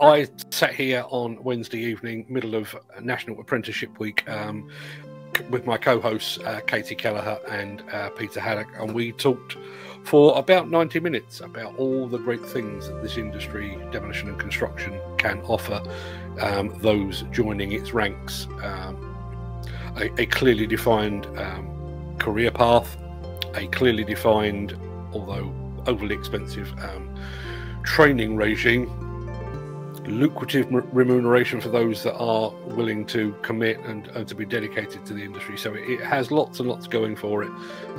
I sat here on Wednesday evening, middle of National Apprenticeship Week, um, with my co-hosts uh, Katie Kelleher and uh, Peter Haddock, and we talked for about 90 minutes about all the great things that this industry, demolition and construction, can offer um, those joining its ranks. Um, a, a, clearly defined um, career path, a clearly defined, although overly expensive, um, training regime lucrative remuneration for those that are willing to commit and, and, to be dedicated to the industry. So it, it has lots and lots going for it.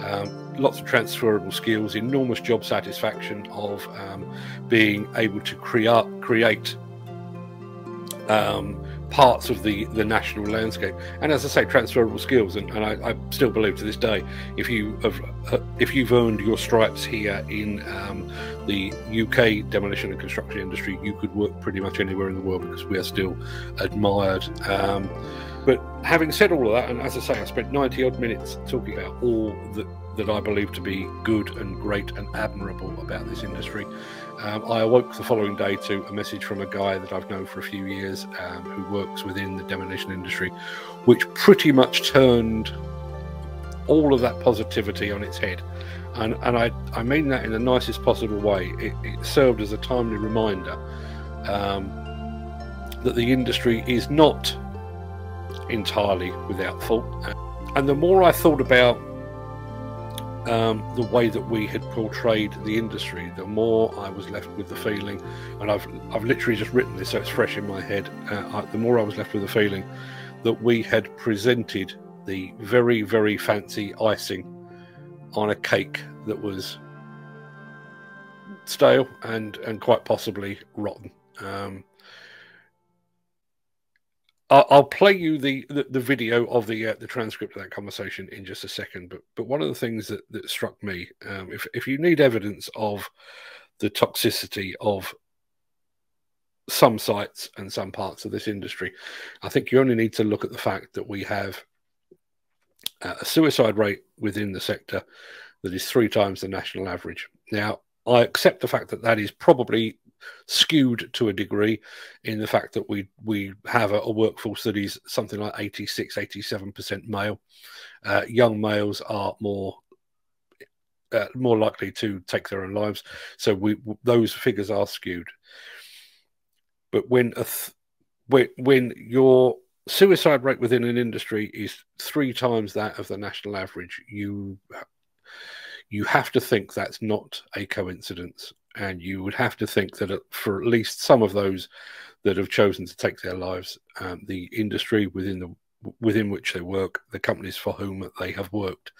Um, lots of transferable skills, enormous job satisfaction of um, being able to create create um, parts of the the national landscape. And as I say, transferable skills. And, and I, I, still believe to this day, if you have uh, if you've earned your stripes here in um, the UK demolition and construction industry, you could work pretty much anywhere in the world because we are still admired. Um, but having said all of that, and as I say, I spent 90 odd minutes talking about all that, that I believe to be good and great and admirable about this industry. Um, I awoke the following day to a message from a guy that I've known for a few years um, who works within the demolition industry, which pretty much turned all of that positivity on its head. And, and I, I mean that in the nicest possible way. It, it served as a timely reminder um, that the industry is not entirely without fault. And the more I thought about um, the way that we had portrayed the industry, the more I was left with the feeling, and I've I've literally just written this, so it's fresh in my head. Uh, I, the more I was left with the feeling that we had presented the very very fancy icing on a cake that was stale and and quite possibly rotten. Um, I'll play you the, the, the video of the uh, the transcript of that conversation in just a second. But but one of the things that, that struck me, um, if if you need evidence of the toxicity of some sites and some parts of this industry, I think you only need to look at the fact that we have uh, a suicide rate within the sector that is three times the national average. Now, I accept the fact that that is probably skewed to a degree in the fact that we we have a, a workforce that is something like 86 87% male. Uh, young males are more uh, more likely to take their own lives. So we those figures are skewed. But when a when, when your suicide rate within an industry is three times that of the national average you you have to think that's not a coincidence and you would have to think that for at least some of those that have chosen to take their lives, um, the industry within the within which they work, the companies for whom they have worked,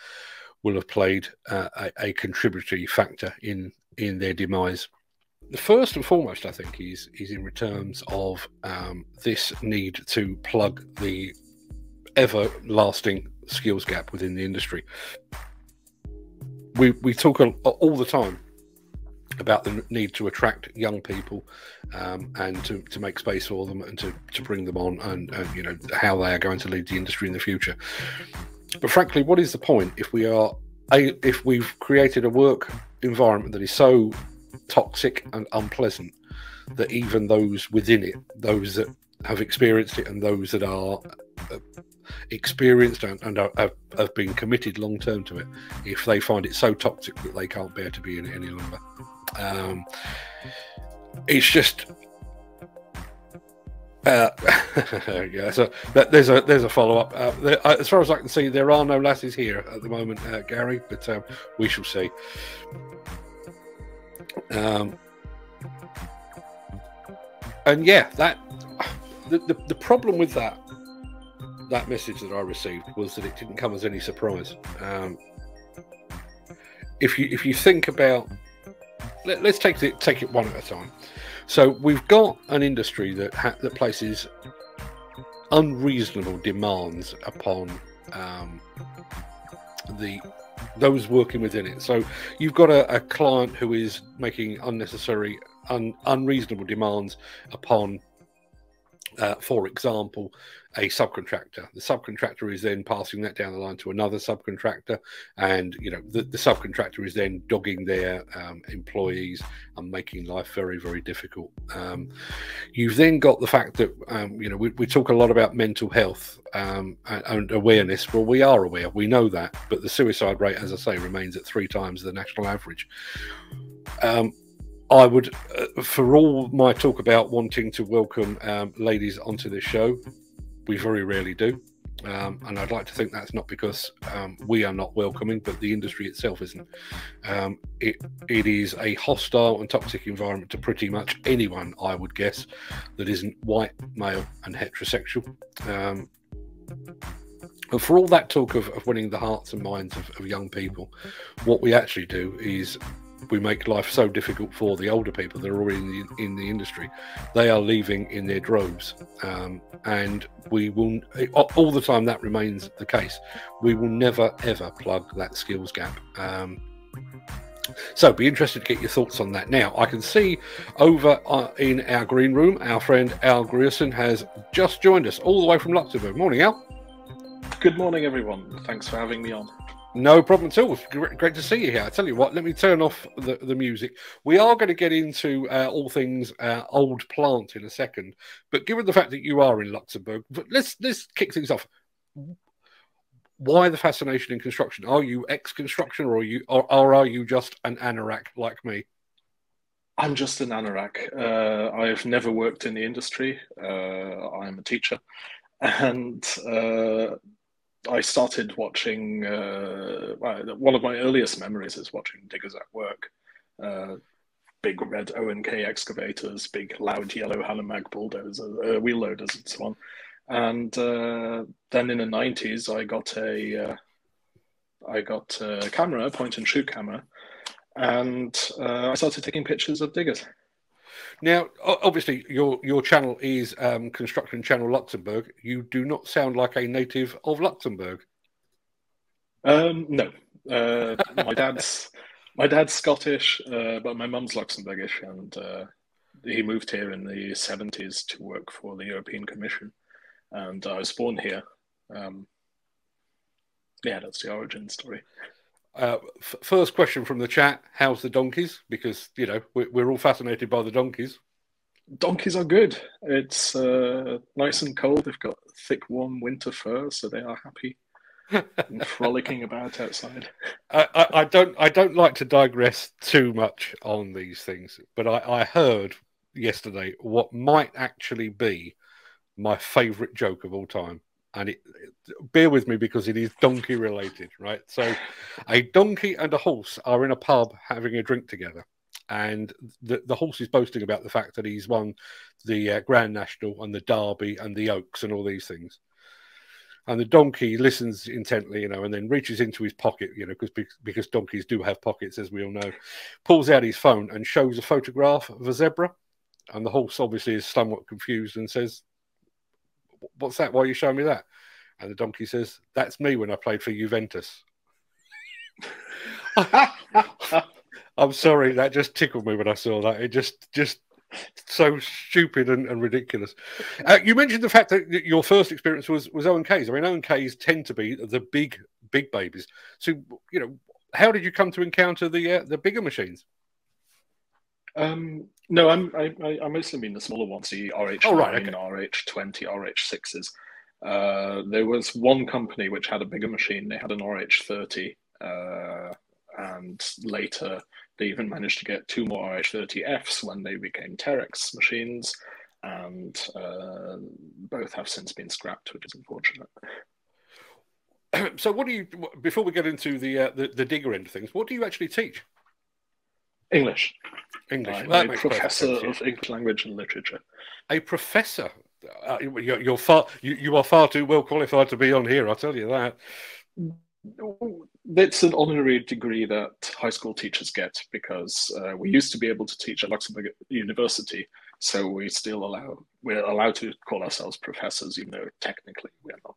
will have played uh, a, a, contributory factor in in their demise. The first and foremost, I think, is is in terms of um, this need to plug the everlasting skills gap within the industry. We we talk all the time about the need to attract young people um, and to, to make space for them and to, to bring them on and, and you know how they are going to lead the industry in the future. But frankly, what is the point if we are if we've created a work environment that is so toxic and unpleasant that even those within it, those that have experienced it and those that are uh, experienced and, and are, have, have been committed long term to it, if they find it so toxic that they can't bear to be in it any longer. Um, it's just uh, yeah, so that, there's a there's a follow up. Uh, there, uh, as far as I can see, there are no lasses here at the moment, uh, Gary, but um, we shall see. Um, and yeah, that the, the, the problem with that that message that I received was that it didn't come as any surprise. Um, if you if you think about let, us take it take it one at a time. So we've got an industry that ha- that places unreasonable demands upon um, the those working within it. So you've got a, a client who is making unnecessary, un, unreasonable demands upon uh, for example, a subcontractor. The subcontractor is then passing that down the line to another subcontractor, and you know the, the subcontractor is then dogging their um, employees and making life very, very difficult. Um, you've then got the fact that um, you know we, we, talk a lot about mental health um, and, and, awareness. Well, we are aware, we know that, but the suicide rate, as I say, remains at three times the national average. Um, I would, uh, for all my talk about wanting to welcome um, ladies onto this show, we very rarely do. Um, and I'd like to think that's not because um, we are not welcoming, but the industry itself isn't. Um, it it is a hostile and toxic environment to pretty much anyone, I would guess, that isn't white, male, and heterosexual. Um, and for all that talk of, of winning the hearts and minds of, of young people, what we actually do is we make life so difficult for the older people that are already in the, in the industry. They are leaving in their droves, um, and we will all the time that remains the case. We will never ever plug that skills gap. Um, so, be interested to get your thoughts on that. Now, I can see over uh, in our green room, our friend Al Grierson has just joined us all the way from Luxembourg. Morning, Al. Good morning, everyone. Thanks for having me on. No problem at all. Great to see you here. I tell you what, let me turn off the, the music. We are going to get into uh, all things uh, old plant in a second, but given the fact that you are in Luxembourg, let's let's kick things off. Why the fascination in construction? Are you ex-construction, or are you, or, or are you just an anorak like me? I'm just an anorak. Uh, I've never worked in the industry. Uh, I'm a teacher, and uh, I started watching. Uh, one of my earliest memories is watching diggers at work. Uh, big red ONK excavators, big loud yellow Hanomag bulldozers, uh, wheel loaders, and so on. And uh, then in the nineties, I got a, uh, I got a camera, point and shoot camera, and uh, I started taking pictures of diggers. Now, obviously, your your channel is um, Construction Channel Luxembourg. You do not sound like a native of Luxembourg. Um, no, uh, my dad's my dad's Scottish, uh, but my mum's Luxembourgish, and uh, he moved here in the seventies to work for the European Commission, and I was born here. Um, yeah, that's the origin story. Uh, f- first question from the chat: How's the donkeys? Because you know we're, we're all fascinated by the donkeys. Donkeys are good. It's uh, nice and cold. They've got thick, warm winter fur, so they are happy and frolicking about outside. I, I, I, don't. I don't like to digress too much on these things, but I, I heard yesterday what might actually be my favourite joke of all time and it, bear with me because it is donkey related, right? So, a donkey and a horse are in a pub having a drink together, and the the horse is boasting about the fact that he's won the uh, Grand National and the Derby and the Oaks and all these things. And the donkey listens intently, you know, and then reaches into his pocket, you know, because because donkeys do have pockets, as we all know. Pulls out his phone and shows a photograph of a zebra, and the horse obviously is somewhat confused and says, what's that? Why are you showing me that? And the donkey says, that's me when I played for Juventus. I'm sorry, that just tickled me when I saw that. It just, just so stupid and, and ridiculous. Uh, you mentioned the fact that your first experience was was ONKs. I mean, ONKs tend to be the big, big babies. So, you know, how did you come to encounter the uh, the bigger machines? Um, no, I'm I, I, I mostly mean the smaller ones, the RH9, oh, right, okay. RH20, RH6s. Uh, there was one company which had a bigger machine. They had an RH30, uh, and later they even managed to get two more RH30Fs when they became Terex machines, and uh, both have since been scrapped, which is unfortunate. So, what do you? Before we get into the, uh, the the digger end of things, what do you actually teach? English. English. I'm a professor of English language and literature. A professor. Uh, you're, you're, far. You, you are far too well qualified to be on here. I'll tell you that. That's an honorary degree that high school teachers get because uh, we used to be able to teach at Luxembourg University, so we still allow we're allowed to call ourselves professors, even though technically we're not.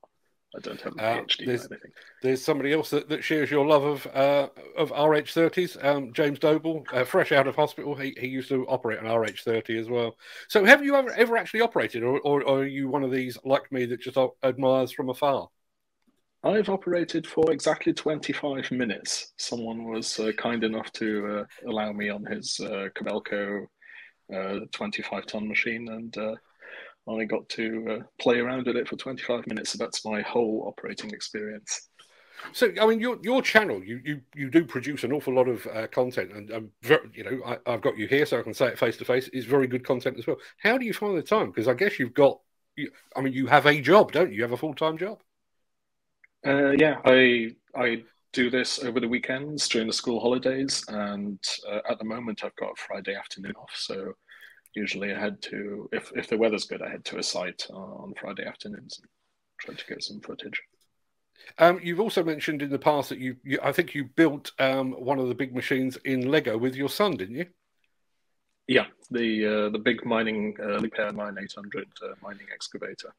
I don't have a uh, PhD there's, there's, somebody else that, that shares your love of uh, of RH30s, um, James Doble, uh, fresh out of hospital. He, he used to operate an RH30 as well. So, have you ever ever actually operated, or, or, or are you one of these like me that just admires from afar? I've operated for exactly 25 minutes. Someone was uh, kind enough to uh, allow me on his uh, Kobelco 25 ton machine, and I got to uh, play around with it for 25 minutes. So that's my whole operating experience. So, I mean, your your channel, you you, you do produce an awful lot of uh, content, and um, you know, I, have got you here, so I can say it face to face. It's very good content as well. How do you find the time? Because I guess you've got, you, I mean, you have a job, don't you? You have a full time job. Uh, yeah, I I do this over the weekends during the school holidays, and uh, at the moment I've got a Friday afternoon off, so usually I head to if if the weather's good, I head to a site on Friday afternoons and try to get some footage. Um, you've also mentioned in the past that you, you I think you built um, one of the big machines in Lego with your son, didn't you? Yeah, the uh, the big mining uh, Liebherr R 9800 uh, mining excavator.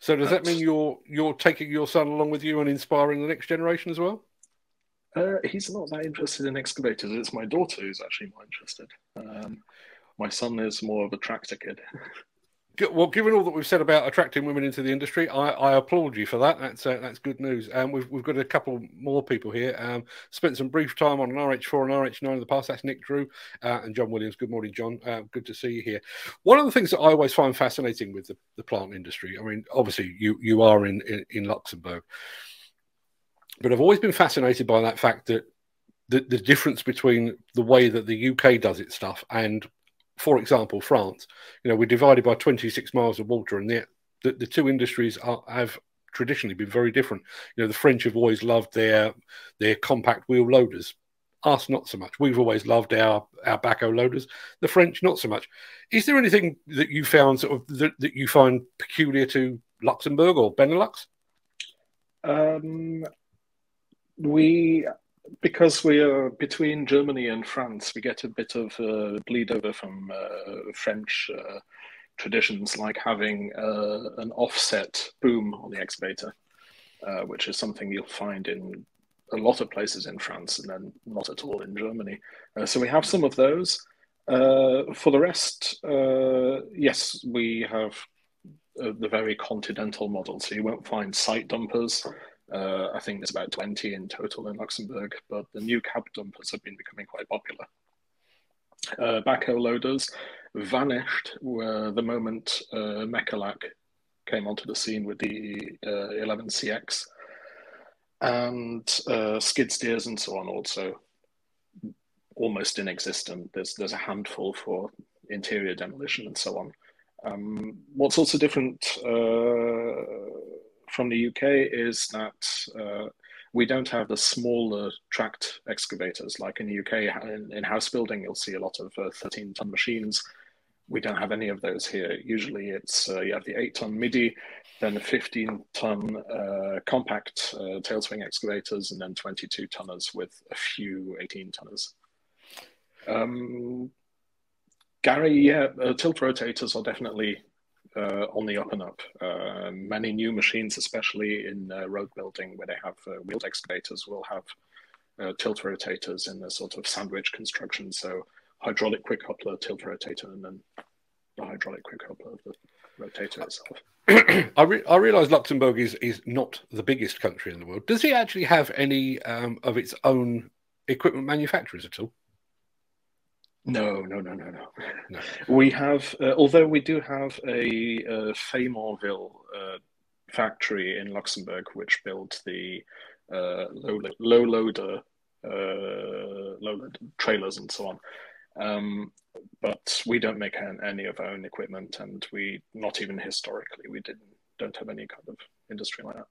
So does That's... that mean you're you're taking your son along with you and inspiring the next generation as well? Uh, he's not that interested in excavators. It's my daughter who's actually more interested. Um, my son is more of a tractor kid. Well, given all that we've said about attracting women into the industry, I, I applaud you for that. That's uh, that's good news. Um, we've we've got a couple more people here. Um, spent some brief time on an RH4 and RH9 in the past. That's Nick Drew uh, and John Williams. Good morning, John. Uh, good to see you here. One of the things that I always find fascinating with the, the plant industry. I mean, obviously you you are in, in in Luxembourg, but I've always been fascinated by that fact that the, the difference between the way that the UK does its stuff and for example, France, you know, we're divided by 26 miles of water, and the, the, the two industries are, have traditionally been very different. You know, the French have always loved their their compact wheel loaders. Us, not so much. We've always loved our our backhoe loaders. The French, not so much. Is there anything that you found sort of that, that you find peculiar to Luxembourg or Benelux? Um, we because we are between Germany and France, we get a bit of uh, bleed over from uh, French uh, traditions, like having uh, an offset boom on the excavator, uh, which is something you'll find in a lot of places in France and then not at all in Germany. Uh, so we have some of those. for the rest, yes, we have the very continental model. So you won't find site dumpers. Uh, I think there's about 20 in total in Luxembourg, but the new cab dumpers have been becoming quite popular. Uh, backhoe loaders vanished the moment uh, came onto the scene with the uh, 11CX, and uh, skid steers and so on also almost inexistent. There's there's a handful for interior demolition and so on. Um, what's also different uh, from the UK is that uh, we don't have the smaller tracked excavators like in the UK. In, in house building, you'll see a lot of uh, 13 ton machines. We don't have any of those here. Usually, it's uh, you have the 8 ton MIDI, then the 15 ton uh, compact uh, tail swing excavators, and then 22 tonners with a few 18 tonners. Um, Gary, yeah, uh, tilt rotators are definitely on the up and up. Uh, many new machines, especially in uh, road building, where they have uh, wheeled excavators, will have uh, tilt rotators in a sort of sandwich construction. So hydraulic quick coupler, tilt rotator, and then the hydraulic quick coupler of the rotator itself. I, re- I realize Luxembourg is, is not the biggest country in the world. Does it actually have any um, of its own equipment manufacturers at all? No, no, no, no, no. no. We have, uh, although we do have a, a Faymonville uh, factory in Luxembourg, which builds the uh, low, low loader, uh, low loader trailers and so on. Um, but we don't make any of our own equipment, and we not even historically we didn't don't have any kind of industry like that.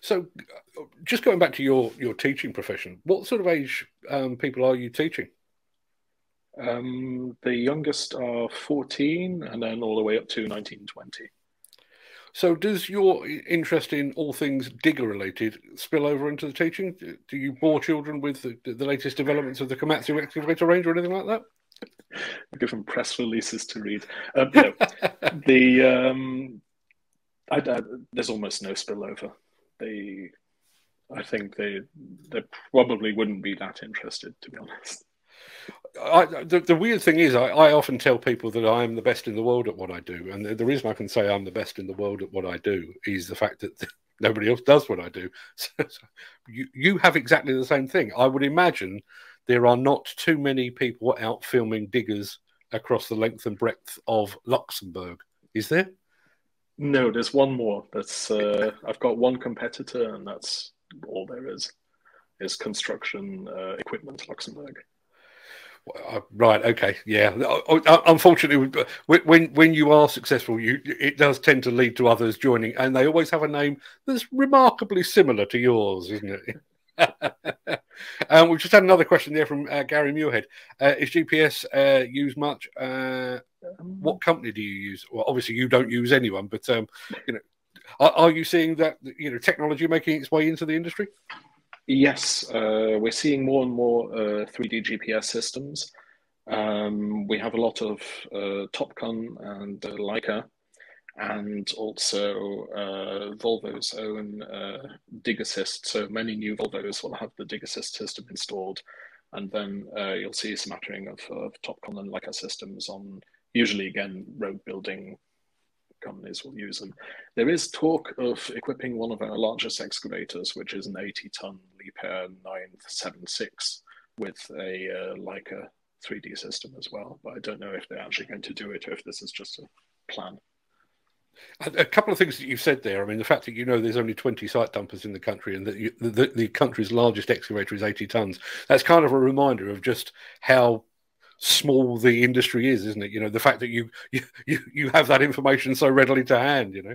So, just going back to your your teaching profession, what sort of age um, people are you teaching? Um, the youngest are 14 and then all the way up to 19, 20. So, does your interest in all things digger related spill over into the teaching? Do you bore children with the, the latest developments of the Komatsu excavator range or anything like that? Different press releases to read. Um, no, the um, I, I, there's almost no spillover. They, I think they, they probably wouldn't be that interested, to be honest. I, the, the, weird thing is, I, I, often tell people that I am the best in the world at what I do, and the, the, reason I can say I'm the best in the world at what I do is the fact that nobody else does what I do. So, so you you have exactly the same thing. I would imagine there are not too many people out filming diggers across the length and breadth of Luxembourg. Is there? No, there's one more. That's uh, I've got one competitor, and that's all there is. Is construction uh, equipment Luxembourg. Uh, right. Okay. Yeah. Unfortunately, when when you are successful, you it does tend to lead to others joining, and they always have a name that's remarkably similar to yours, isn't it? um, we've just had another question there from uh, Gary Muirhead. Uh, is GPS uh, used much? Uh, what company do you use? Well, obviously you don't use anyone, but um, you know, are, are, you seeing that you know technology making its way into the industry? Yes, uh, we're seeing more and more 3D uh, GPS systems. Um, we have a lot of uh, Topcon and uh, Leica, and also uh, Volvo's own uh, Dig Assist. So many new Volvos will have the Dig Assist system installed, and then you'll see smattering of, of Topcon and Leica systems on usually again road building companies will use them. There is talk of equipping one of our largest excavators, which is an 80 ton Liebherr 976, with a uh, Leica 3D system as well. But I don't know if they're actually going to do it or if this is just a plan. A couple of things that you've said there. I mean, the fact that you know there's only 20 site dumpers in the country and that you, the, the country's largest excavator is 80 tons. That's kind of a reminder of just how small the industry is, isn't it? You know, the fact that you you you have that information so readily to hand. You know.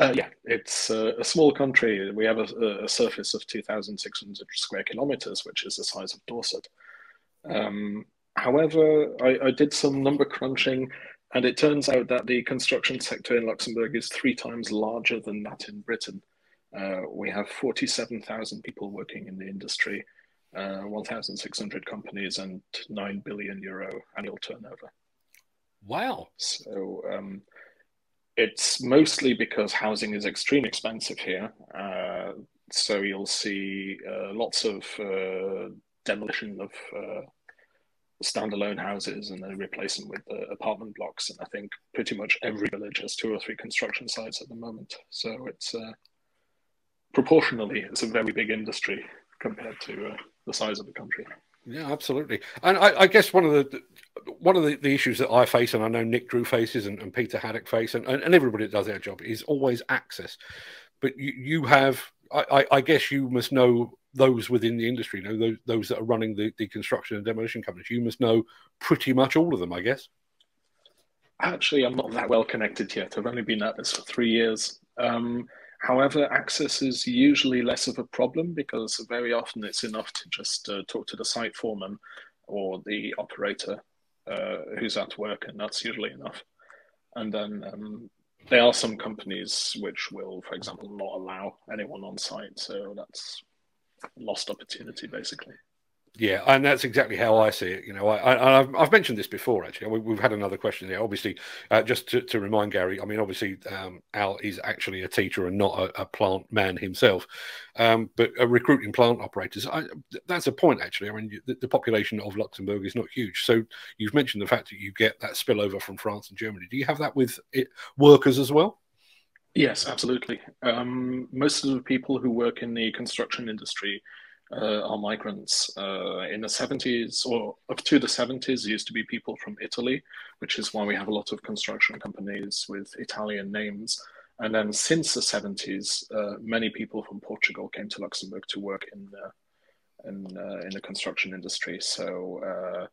Uh, yeah, it's a, a, small country. We have a, a surface of 2,600 square kilometers, which is the size of Dorset. Um, however, I, I, did some number crunching, and it turns out that the construction sector in Luxembourg is three times larger than that in Britain. Uh, we have 47,000 people working in the industry, uh, 1,600 companies and 9 billion euro annual turnover. Wow. So um, it's mostly because housing is extremely expensive here. Uh, so you'll see uh, lots of uh, demolition of uh, standalone houses and then replace them with apartment blocks. And I think pretty much every village has two or three construction sites at the moment. So it's uh, proportionally, it's a very big industry compared to uh, the size of the country. Yeah, absolutely. And I, I guess one of the one of the, the, issues that I face, and I know Nick Drew faces, and, and Peter Haddock face, and, and, everybody that does their job is always access. But you, you have, I, I, guess, you must know those within the industry, you know, those, those that are running the, the construction and demolition companies. You must know pretty much all of them, I guess. Actually, I'm not that well connected yet. I've only been at this for three years. Um, However, access is usually less of a problem because very often it's enough to just uh, talk to the site foreman or the operator uh, who's at work, and that's usually enough. And then um, there are some companies which will, for example, not allow anyone on site, so that's lost opportunity basically. Yeah, and that's exactly how I see it. You know, I, have I've mentioned this before. Actually, we, have had another question there. Obviously, uh, just to, to, remind Gary, I mean, obviously, um, Al is actually a teacher and not a, a plant man himself, um, but recruiting plant operators. I, that's a point, actually. I mean, the, the, population of Luxembourg is not huge. So you've mentioned the fact that you get that spillover from France and Germany. Do you have that with it, workers as well? Yes, absolutely. Um, most of the people who work in the construction industry are migrants. Uh, in the 70s, or up to the 70s, used to be people from Italy, which is why we have a lot of construction companies with Italian names. And then since the 70s, uh, many people from Portugal came to Luxembourg to work in the, in, uh, in the construction industry. So uh,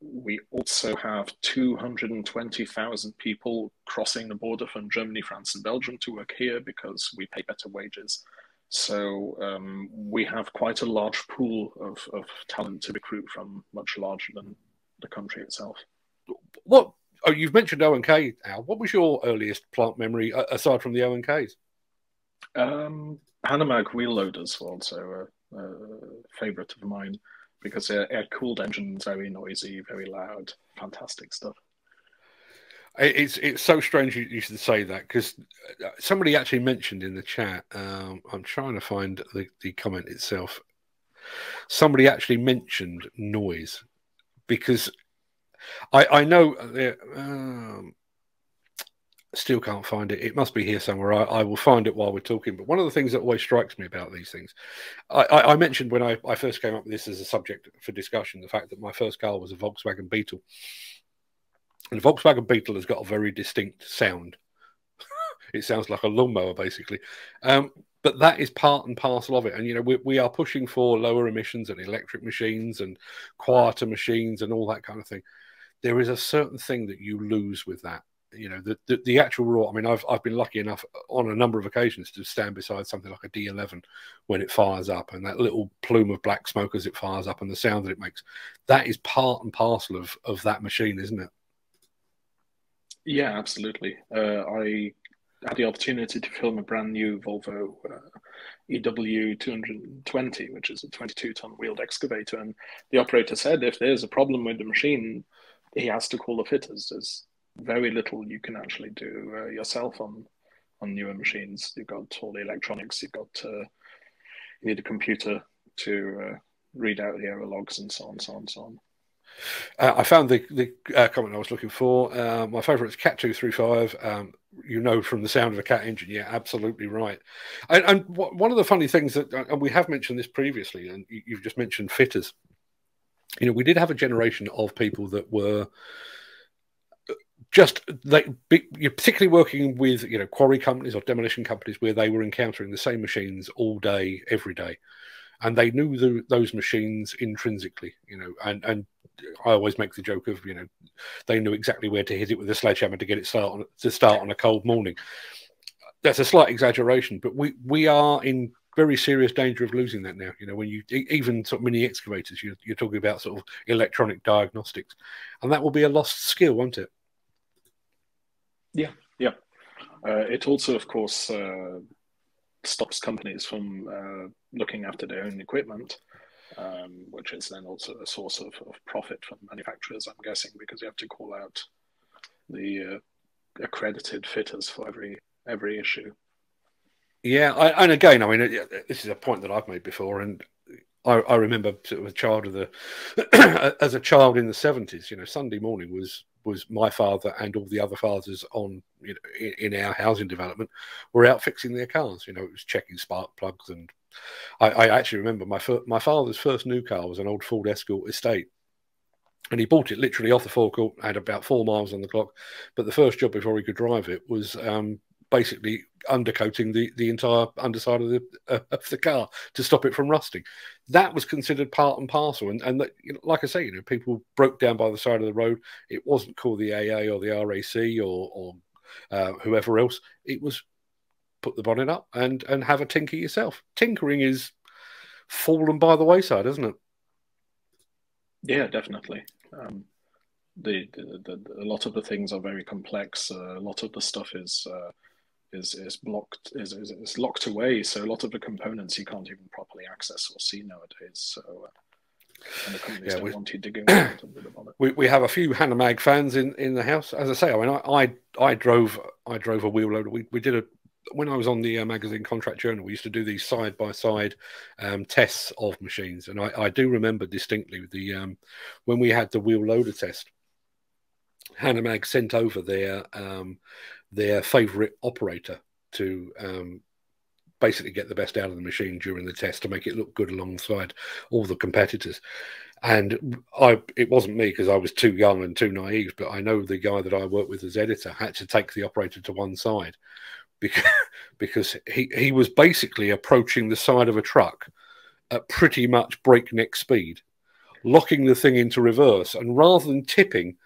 we also have 220,000 people crossing the border from Germany, France, and Belgium to work here because we pay better wages. So um, we have quite a large pool of, of talent to recruit from, much larger than the country itself. What oh, you've mentioned O and K, Al. What was your earliest plant memory aside from the O and Ks? Um, Hanomag wheel loaders were also a, a favourite of mine because they're air cooled engines, very noisy, very loud, fantastic stuff. It's it's so strange you, should say that because uh, somebody actually mentioned in the chat. Um, I'm trying to find the, the comment itself. Somebody actually mentioned noise because I I know uh, um, still can't find it. It must be here somewhere. I, I, will find it while we're talking. But one of the things that always strikes me about these things, I, I, I mentioned when I, first came up with this as a subject for discussion, the fact that my first car was a Volkswagen Beetle. And the Volkswagen Beetle has got a very distinct sound. it sounds like a lawnmower, basically. Um, but that is part and parcel of it. And, you know, we, we are pushing for lower emissions and electric machines and quieter machines and all that kind of thing. There is a certain thing that you lose with that. You know, the, the, the actual raw. I mean, I've, I've been lucky enough on a number of occasions to stand beside something like a D11 when it fires up and that little plume of black smoke as it fires up and the sound that it makes. That is part and parcel of, of that machine, isn't it? Yeah, absolutely. Uh, I had the opportunity to film a brand new Volvo uh, EW 220, which is a 22 ton wheeled excavator. And the operator said if there's a problem with the machine, he has to call the fitters. There's very little you can actually do uh, yourself on on newer machines. You've got all the electronics, you've got uh, you need a computer to uh, read out the error logs and so on, so on, so on. Uh, I found the the uh, comment I was looking for. Uh, my favourite is Cat two three five. Um, you know from the sound of a cat engine. Yeah, absolutely right. And, and one of the funny things that, uh, and we have mentioned this previously, and you've just mentioned fitters. You know, we did have a generation of people that were uh, just you're particularly working with you know quarry companies or demolition companies where they were encountering the same machines all day every day and they knew the, those machines intrinsically you know and and I always make the joke of you know they knew exactly where to hit it with a sledgehammer to get it start on, to start on a cold morning. That's a slight exaggeration, but we we are in very serious danger of losing that now. You know, when you even sort of mini excavators, you, you're talking about sort of electronic diagnostics, and that will be a lost skill, won't it? Yeah, yeah. Uh, it also, of course, uh, stops companies from uh, looking after their own equipment um, which is then also a source of, of, profit for manufacturers, I'm guessing, because you have to call out the uh, accredited fitters for every every issue. Yeah, I, and again, I mean, this is a point that I've made before, and I, I remember sort of a child of the as a child in the seventies. You know, Sunday morning was was my father and all the other fathers on you know in, in, our housing development were out fixing their cars. You know, it was checking spark plugs and I, I actually remember my my father's first new car was an old Ford Escort Estate, and he bought it literally off the forecourt. Had about four miles on the clock, but the first job before he could drive it was um, basically undercoating the, the entire underside of the uh, of the car to stop it from rusting. That was considered part and parcel, and and you know, like I say, you know, people broke down by the side of the road. It wasn't called the AA or the RAC or or uh, whoever else. It was put the bonnet up and and have a tinker yourself. Tinkering is fallen by the wayside, isn't it? Yeah, definitely. Um, the, the, the, a lot of the things are very complex. Uh, a lot of the stuff is uh, is is blocked is, is, is locked away. So a lot of the components you can't even properly access or see nowadays. So. Uh, yeah, don't we, want you digging we, we have a few Hanomag fans in, in the house. As I say, I mean, I, I, I drove I drove a wheel loader. We, we did a when I was on the uh, magazine Contract Journal, we used to do these side by side tests of machines, and I, I do remember distinctly the um, when we had the wheel loader test. Hanomag sent over their um, their favourite operator to um, basically get the best out of the machine during the test to make it look good alongside all the competitors. And I, it wasn't me because I was too young and too naive, but I know the guy that I worked with as editor had to take the operator to one side because because he, he was basically approaching the side of a truck at pretty much breakneck speed, locking the thing into reverse, and rather than tipping,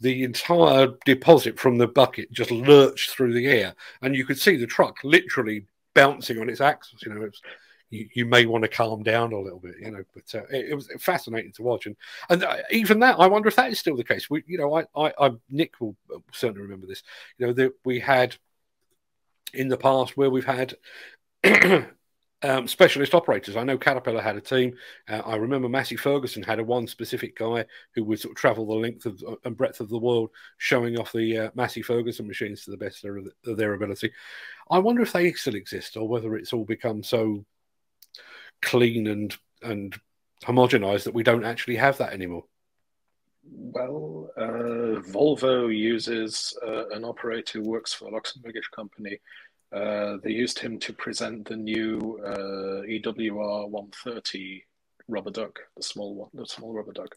the entire deposit from the bucket just lurched through the air, and you could see the truck literally bouncing on its axles. You know, you, you, may want to calm down a little bit, you know. But uh, it, it, was fascinating to watch, and and uh, even that, I wonder if that is still the case. We, you know, I, I, I Nick will certainly remember this. You know, that we had in the past where we've had um, specialist operators. I know Caterpillar had a team. Uh, I remember Massey Ferguson had a one specific guy who would sort of travel the length of, uh, and breadth of the world, showing off the uh, Massey Ferguson machines to the best of, of their ability. I wonder if they still exist or whether it's all become so clean and and homogenized that we don't actually have that anymore. Well, uh, Volvo uses uh, an operator who works for a Luxembourgish company uh, they used him to present the new uh, EWR 130 rubber duck, the small one, the small rubber duck,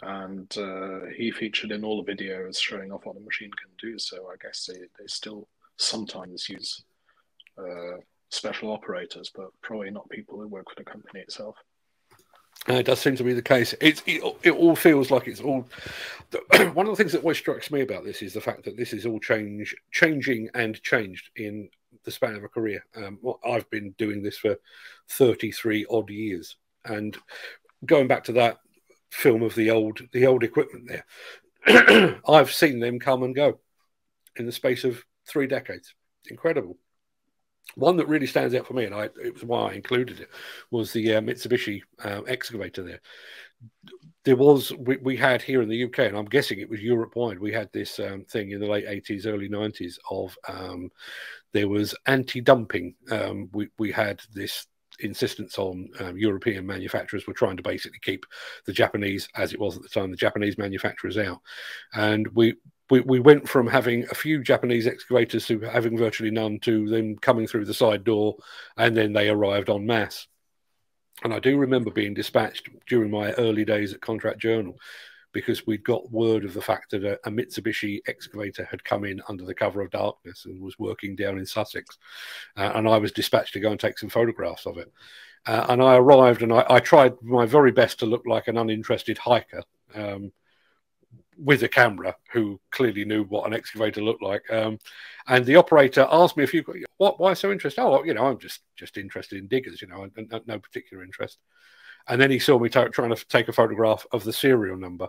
and uh, he featured in all the videos showing off what the machine can do. So I guess they, they still sometimes use uh, special operators, but probably not people who work for the company itself. Uh, it does seem to be the case. It, it, it all feels like it's all. one of the things that always strikes me about this is the fact that this is all change, changing and changed in the span of a career. Um, well, I've been doing this for 33 odd years. And going back to that film of the old the old equipment there, I've seen them come and go in the space of three decades. Incredible. One that really stands out for me, and I, it was why I included it, was the uh, Mitsubishi uh, excavator there there was we, we, had here in the UK, and I'm guessing it was Europe wide. We had this um, thing in the late 80s, early 90s of um, there was anti-dumping. Um, we we had this insistence on um, European manufacturers were trying to basically keep the Japanese, as it was at the time, the Japanese manufacturers out, and we. We, we went from having a few Japanese excavators to having virtually none to them coming through the side door, and then they arrived en masse and I do remember being dispatched during my early days at Contract Journal because we'd got word of the fact that a, a, Mitsubishi excavator had come in under the cover of darkness and was working down in Sussex. Uh, and I was dispatched to go and take some photographs of it. Uh, and I arrived and I, I, tried my very best to look like an uninterested hiker. Um, with a camera who clearly knew what an excavator looked like. Um, and the operator asked me a few, what, why so interested? Oh, you know, I'm just just interested in diggers, you know, and, no particular interest. And then he saw me t- trying to take a photograph of the serial number.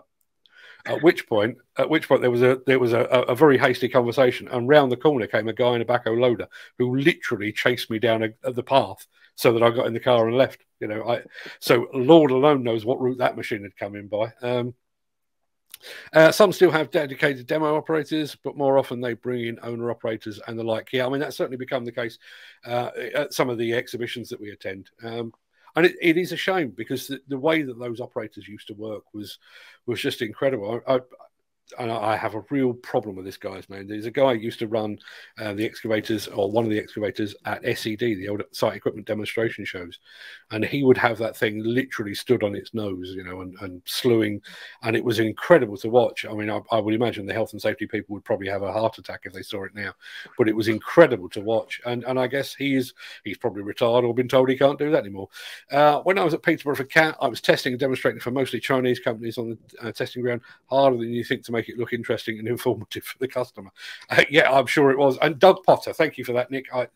At which point, at which point there was a there was a, a very hasty conversation, and round the corner came a guy in a backhoe loader who literally chased me down a, the path so that I got in the car and left. You know, I so Lord alone knows what route that machine had come in by. Um, uh, some still have dedicated demo operators, but more often they bring in owner operators and the like. Yeah, I mean, that's certainly become the case uh, at some of the exhibitions that we attend. Um, and it, it is a shame because the, the, way that those operators used to work was was just incredible. I, and I have a real problem with this guy's name. There's a guy who used to run uh, the excavators or one of the excavators at SED, the old site equipment demonstration shows, and he would have that thing literally stood on its nose, you know, and, and slewing, and it was incredible to watch. I mean, I, I, would imagine the health and safety people would probably have a heart attack if they saw it now, but it was incredible to watch. And and I guess he's he's probably retired or been told he can't do that anymore. Uh, when I was at Peterborough for CAT, I was testing and demonstrating for mostly Chinese companies on the uh, testing ground, harder than you think to make it look interesting and informative for the customer. Uh, yeah, I'm sure it was. And Doug Potter, thank you for that, Nick. I,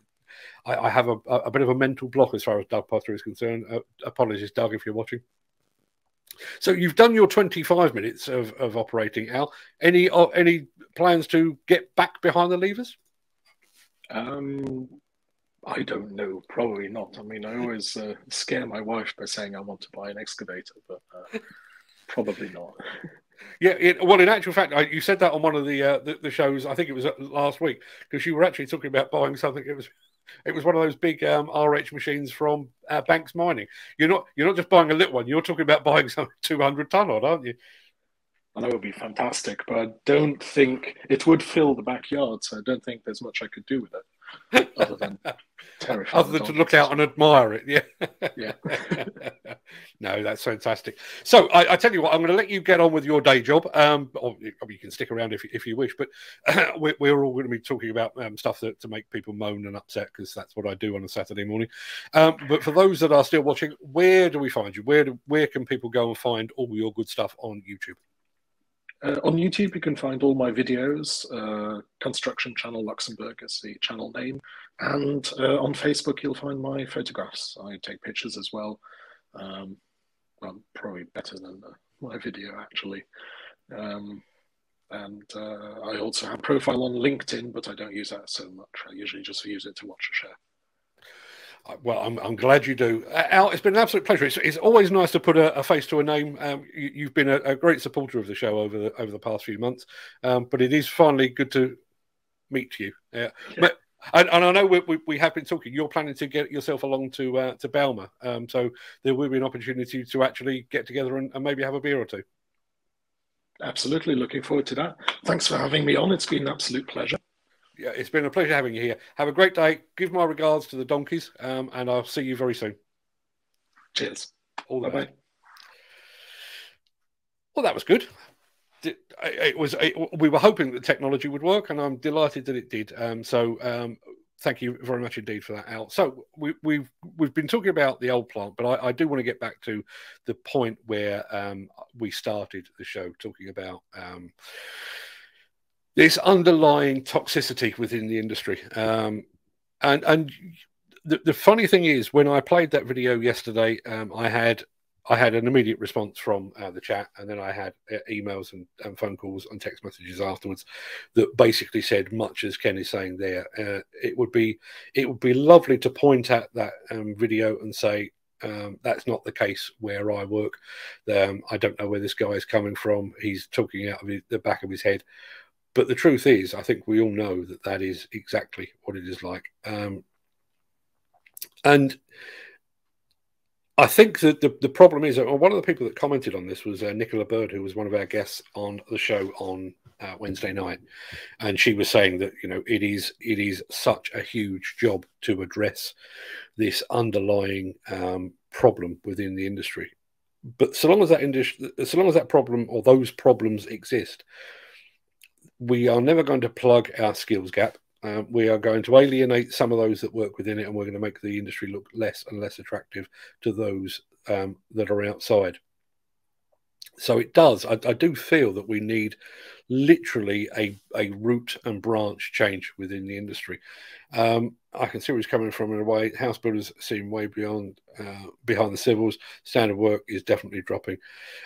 I, I have a, a, bit of a mental block as far as Doug Potter is concerned. Uh, apologies, Doug, if you're watching. So you've done your 25 minutes of, of operating, Al. Any uh, any plans to get back behind the levers? Um, I don't know. Probably not. I mean, I always uh, scare my wife by saying I want to buy an excavator, but uh, probably not. Yeah, it, well, in actual fact, I, you said that on one of the, uh, the, the shows. I think it was uh, last week because you were actually talking about buying something. It was it was one of those big um, RH machines from uh, Banks Mining. You're not you're not just buying a little one. You're talking about buying some 200 ton odd, aren't you? Know it would be fantastic, but I don't think it would fill the backyard. So I don't think there's much I could do with it other than other than to look out and admire it. Yeah. Yeah. no, that's fantastic. So I, I, tell you what, I'm going to let you get on with your day job. Um, or you can stick around if, if you wish, but we're, we're, all going to be talking about um, stuff that, to make people moan and upset because that's what I do on a Saturday morning. Um, but for those that are still watching, where do we find you? Where do, where can people go and find all your good stuff on YouTube? Uh, on YouTube, you can find all my videos. Uh, Construction Channel Luxembourg is the channel name. And uh, on Facebook, you'll find my photographs. I take pictures as well. Um, well, probably better than my video, actually. Um, and uh, I also have a profile on LinkedIn, but I don't use that so much. I usually just use it to watch a show. Well, I'm, I'm glad you do. Uh, Al, it's been an absolute pleasure. It's, it's always nice to put a, a face to a name. Um, you, have been a, a, great supporter of the show over the over the past few months, um, but it is finally good to meet you. Uh, yeah. But and, and, I know we, we, we, have been talking. You're planning to get yourself along to uh, to Bauma, um, so there will be an opportunity to actually get together and, and, maybe have a beer or two. Absolutely, looking forward to that. Thanks for having me on. It's been an absolute pleasure. Yeah, it's been a pleasure having you here. Have a great day. Give my regards to the donkeys, um, and I'll see you very soon. Cheers. All the bye. Well, that was good it was it, we were hoping that technology would work, and I'm delighted that it did. Um, so um, thank you very much indeed for that, Al. So we, have we've, we've been talking about the old plant, but I, I do want to get back to the point where um, we started the show talking about um, this underlying toxicity within the industry, um, and and. The, the funny thing is, when I played that video yesterday, um, I had I had an immediate response from uh, the chat, and then I had uh, emails and, and, phone calls and text messages afterwards that basically said much as Ken is saying there. Uh, it would be it would be lovely to point at that um, video and say um, that's not the case where I work. Um, I don't know where this guy is coming from. He's talking out of his, the back of his head. But the truth is, I think we all know that that is exactly what it is like. Um, and I think that the, the problem is that one of the people that commented on this was uh, Nicola Bird, who was one of our guests on the show on uh, Wednesday night, and she was saying that you know it is it is such a huge job to address this underlying um, problem within the industry. But so long as that industry, so long as that problem or those problems exist, we are never going to plug our skills gap um, we are going to alienate some of those that work within it, and we're going to make the industry look less and less attractive to those um, that are outside. So it does. I, I, do feel that we need literally a, a root and branch change within the industry. Um, I can see where he's coming from in a way. House builders seem way beyond uh, behind the civils. Standard work is definitely dropping,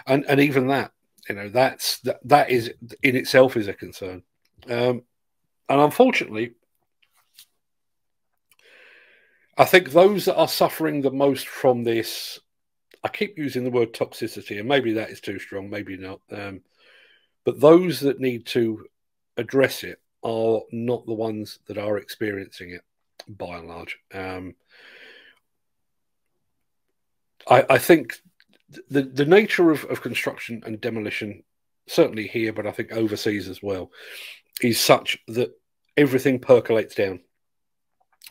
and and even that, you know, that's that that is in itself is a concern. Um, and unfortunately, I think those that are suffering the most from this, I keep using the word toxicity, and maybe that is too strong, maybe not. Um, but those that need to address it are not the ones that are experiencing it by and large. Um, I, I, think the, the nature of, of construction and demolition, certainly here, but I think overseas as well, is such that everything percolates down.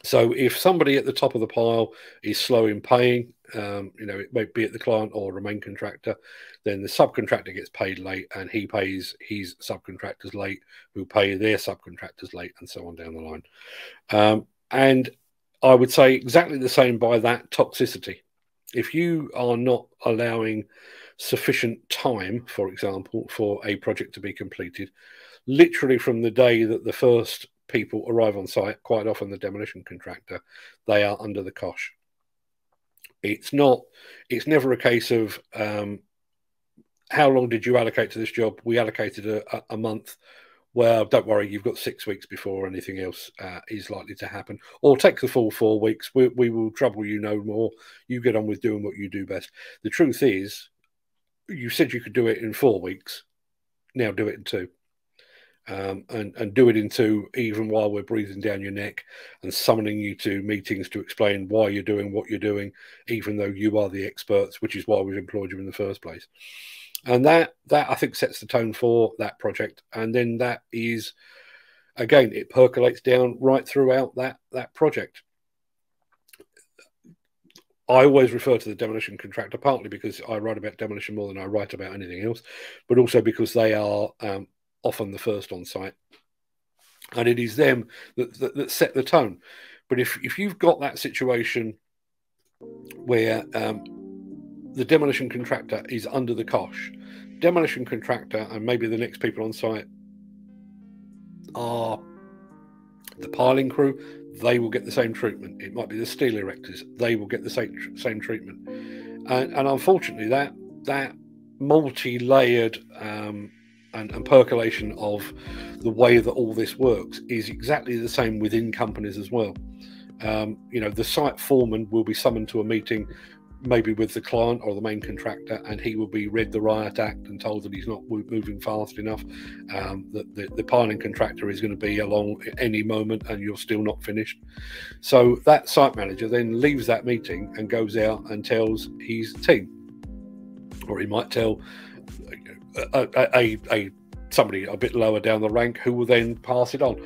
So if somebody at the top of the pile is slow in paying, um, you know, it may be at the client or a main contractor, then the subcontractor gets paid late and he pays his subcontractors late, who pay their subcontractors late, and so on down the line. Um, and I would say exactly the same by that toxicity. If you are not allowing sufficient time, for example, for a project to be completed, literally from the day that the first people arrive on site, quite often the demolition contractor, they are under the cosh. It's not, it's never a case of um, how long did you allocate to this job? We allocated a, a, month. Well, don't worry, you've got six weeks before anything else uh, is likely to happen. Or take the full four weeks. We, we will trouble you no more. You get on with doing what you do best. The truth is, you said you could do it in four weeks. Now do it in two um, and, and do it in two, even while we're breathing down your neck and summoning you to meetings to explain why you're doing what you're doing, even though you are the experts, which is why we've employed you in the first place. And that that I think sets the tone for that project. And then that is again, it percolates down right throughout that that project. I always refer to the demolition contractor, partly because I write about demolition more than I write about anything else, but also because they are um, often the first on site. And it is them that, that, that set the tone. But if, if you've got that situation where um, the demolition contractor is under the cosh, demolition contractor and maybe the next people on site are the piling crew, they will get the same treatment. It might be the steel erectors, they will get the same, same treatment. And, and unfortunately, that that multi-layered um, and, and percolation of the way that all this works is exactly the same within companies as well. Um, you know, the site foreman will be summoned to a meeting maybe with the client or the main contractor, and he will be read the riot act and told that he's not moving fast enough. Um, that the, the piling contractor is going to be along any moment, and you're still not finished. So that site manager then leaves that meeting and goes out and tells his team, or he might tell a, a, a, a somebody a bit lower down the rank who will then pass it on.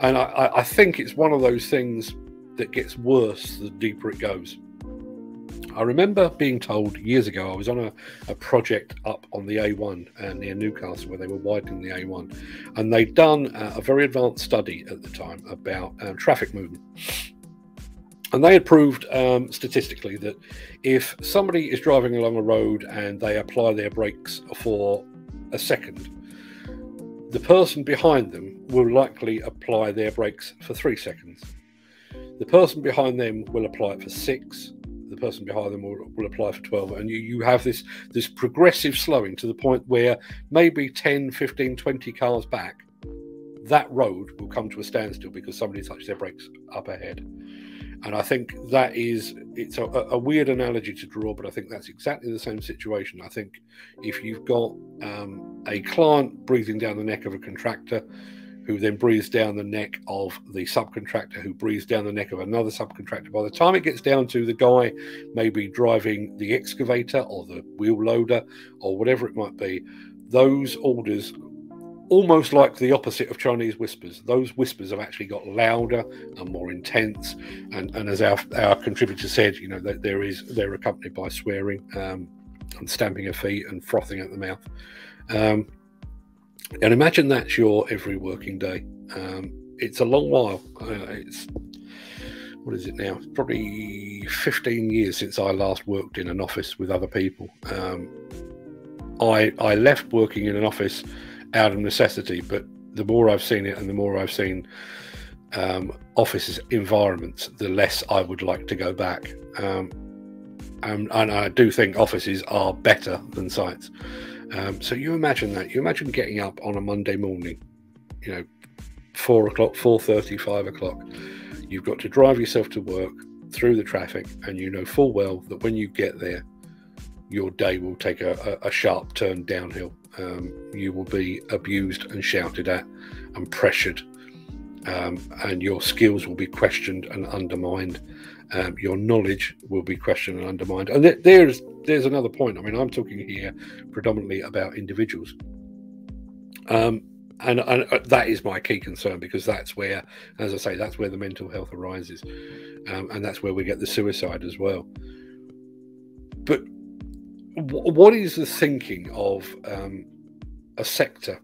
And I, I think it's one of those things that gets worse the deeper it goes. I remember being told years ago, I was on a, a project up on the A1 uh, near Newcastle where they were widening the A1, and they'd done uh, a very advanced study at the time about um, traffic movement. And they had proved um, statistically that if somebody is driving along a road and they apply their brakes for a second, the person behind them will likely apply their brakes for three seconds. The person behind them will apply it for six, the person behind them will, will apply for 12 and you, you have this this progressive slowing to the point where maybe 10 15 20 cars back that road will come to a standstill because somebody touched their brakes up ahead. And i think that is it's a, a weird analogy to draw but i think that's exactly the same situation. I think if you've got um, a client breathing down the neck of a contractor who then breathes down the neck of the subcontractor, who breathes down the neck of another subcontractor. By the time it gets down to the guy maybe driving the excavator or the wheel loader or whatever it might be, those orders, almost like the opposite of Chinese whispers, those whispers have actually got louder and more intense. And, and as our, our contributor said, you know, that there is they're accompanied by swearing um, and stamping of feet and frothing at the mouth. Um, and imagine that's your every working day. Um, it's a long while. Uh, it's what is it now? Probably 15 years since I last worked in an office with other people. Um, I I left working in an office out of necessity, but the more I've seen it and the more I've seen um, office environments, the less I would like to go back. Um, and, and, I do think offices are better than sites. Um, so you imagine that. You imagine getting up on a Monday morning, you know, four o'clock, four thirty, five o'clock. You've got to drive yourself to work through the traffic, and you know full well that when you get there, your day will take a, a, sharp turn downhill. Um, you will be abused and shouted at and pressured, um, and your skills will be questioned and undermined. Um, your knowledge will be questioned and undermined. And th- there's there's another point. I mean, I'm talking here predominantly about individuals. Um, and, and uh, that is my key concern because that's where, as I say, that's where the mental health arises, um, and that's where we get the suicide as well. But what is the thinking of um, a sector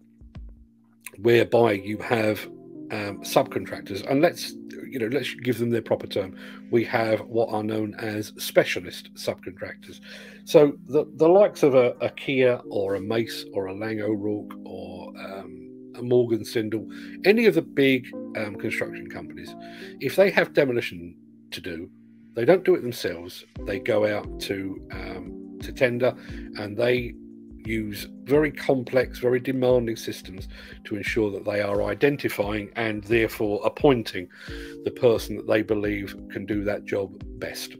whereby you have um, subcontractors, and let's you know let's give them their proper term. We have what are known as specialist subcontractors. So the the likes of a, a Kier or a Mace or a Laing O'Rourke or um, a Morgan Sindall, any of the big um, construction companies, if they have demolition to do, they don't do it themselves. They go out to um, to tender, and they use very complex, very demanding systems to ensure that they are identifying and therefore appointing the person that they believe can do that job best.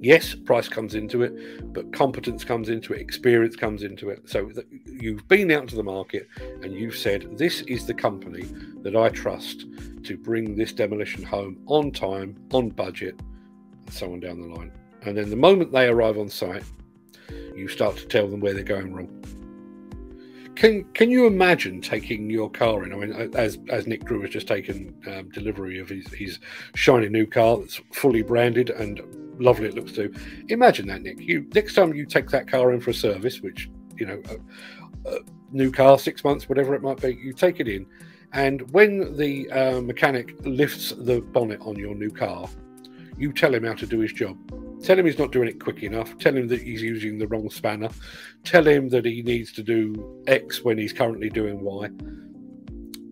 Yes, price comes into it, but competence comes into it, experience comes into it. So you've been out to the market and you've said, This is the company that I trust to bring this demolition home on time, on budget, and so on down the line. And then the moment they arrive on site, you start to tell them where they're going wrong. Can can you imagine taking your car in? I mean, as as Nick Drew has just taken um, delivery of his, his shiny new car that's fully branded and lovely it looks too. Imagine that, Nick. You next time you take that car in for a service, which you know, a, a new car, six months, whatever it might be, you take it in, and when the uh, mechanic lifts the bonnet on your new car, you tell him how to do his job Tell him he's not doing it quick enough. Tell him that he's using the wrong spanner. Tell him that he needs to do X when he's currently doing Y.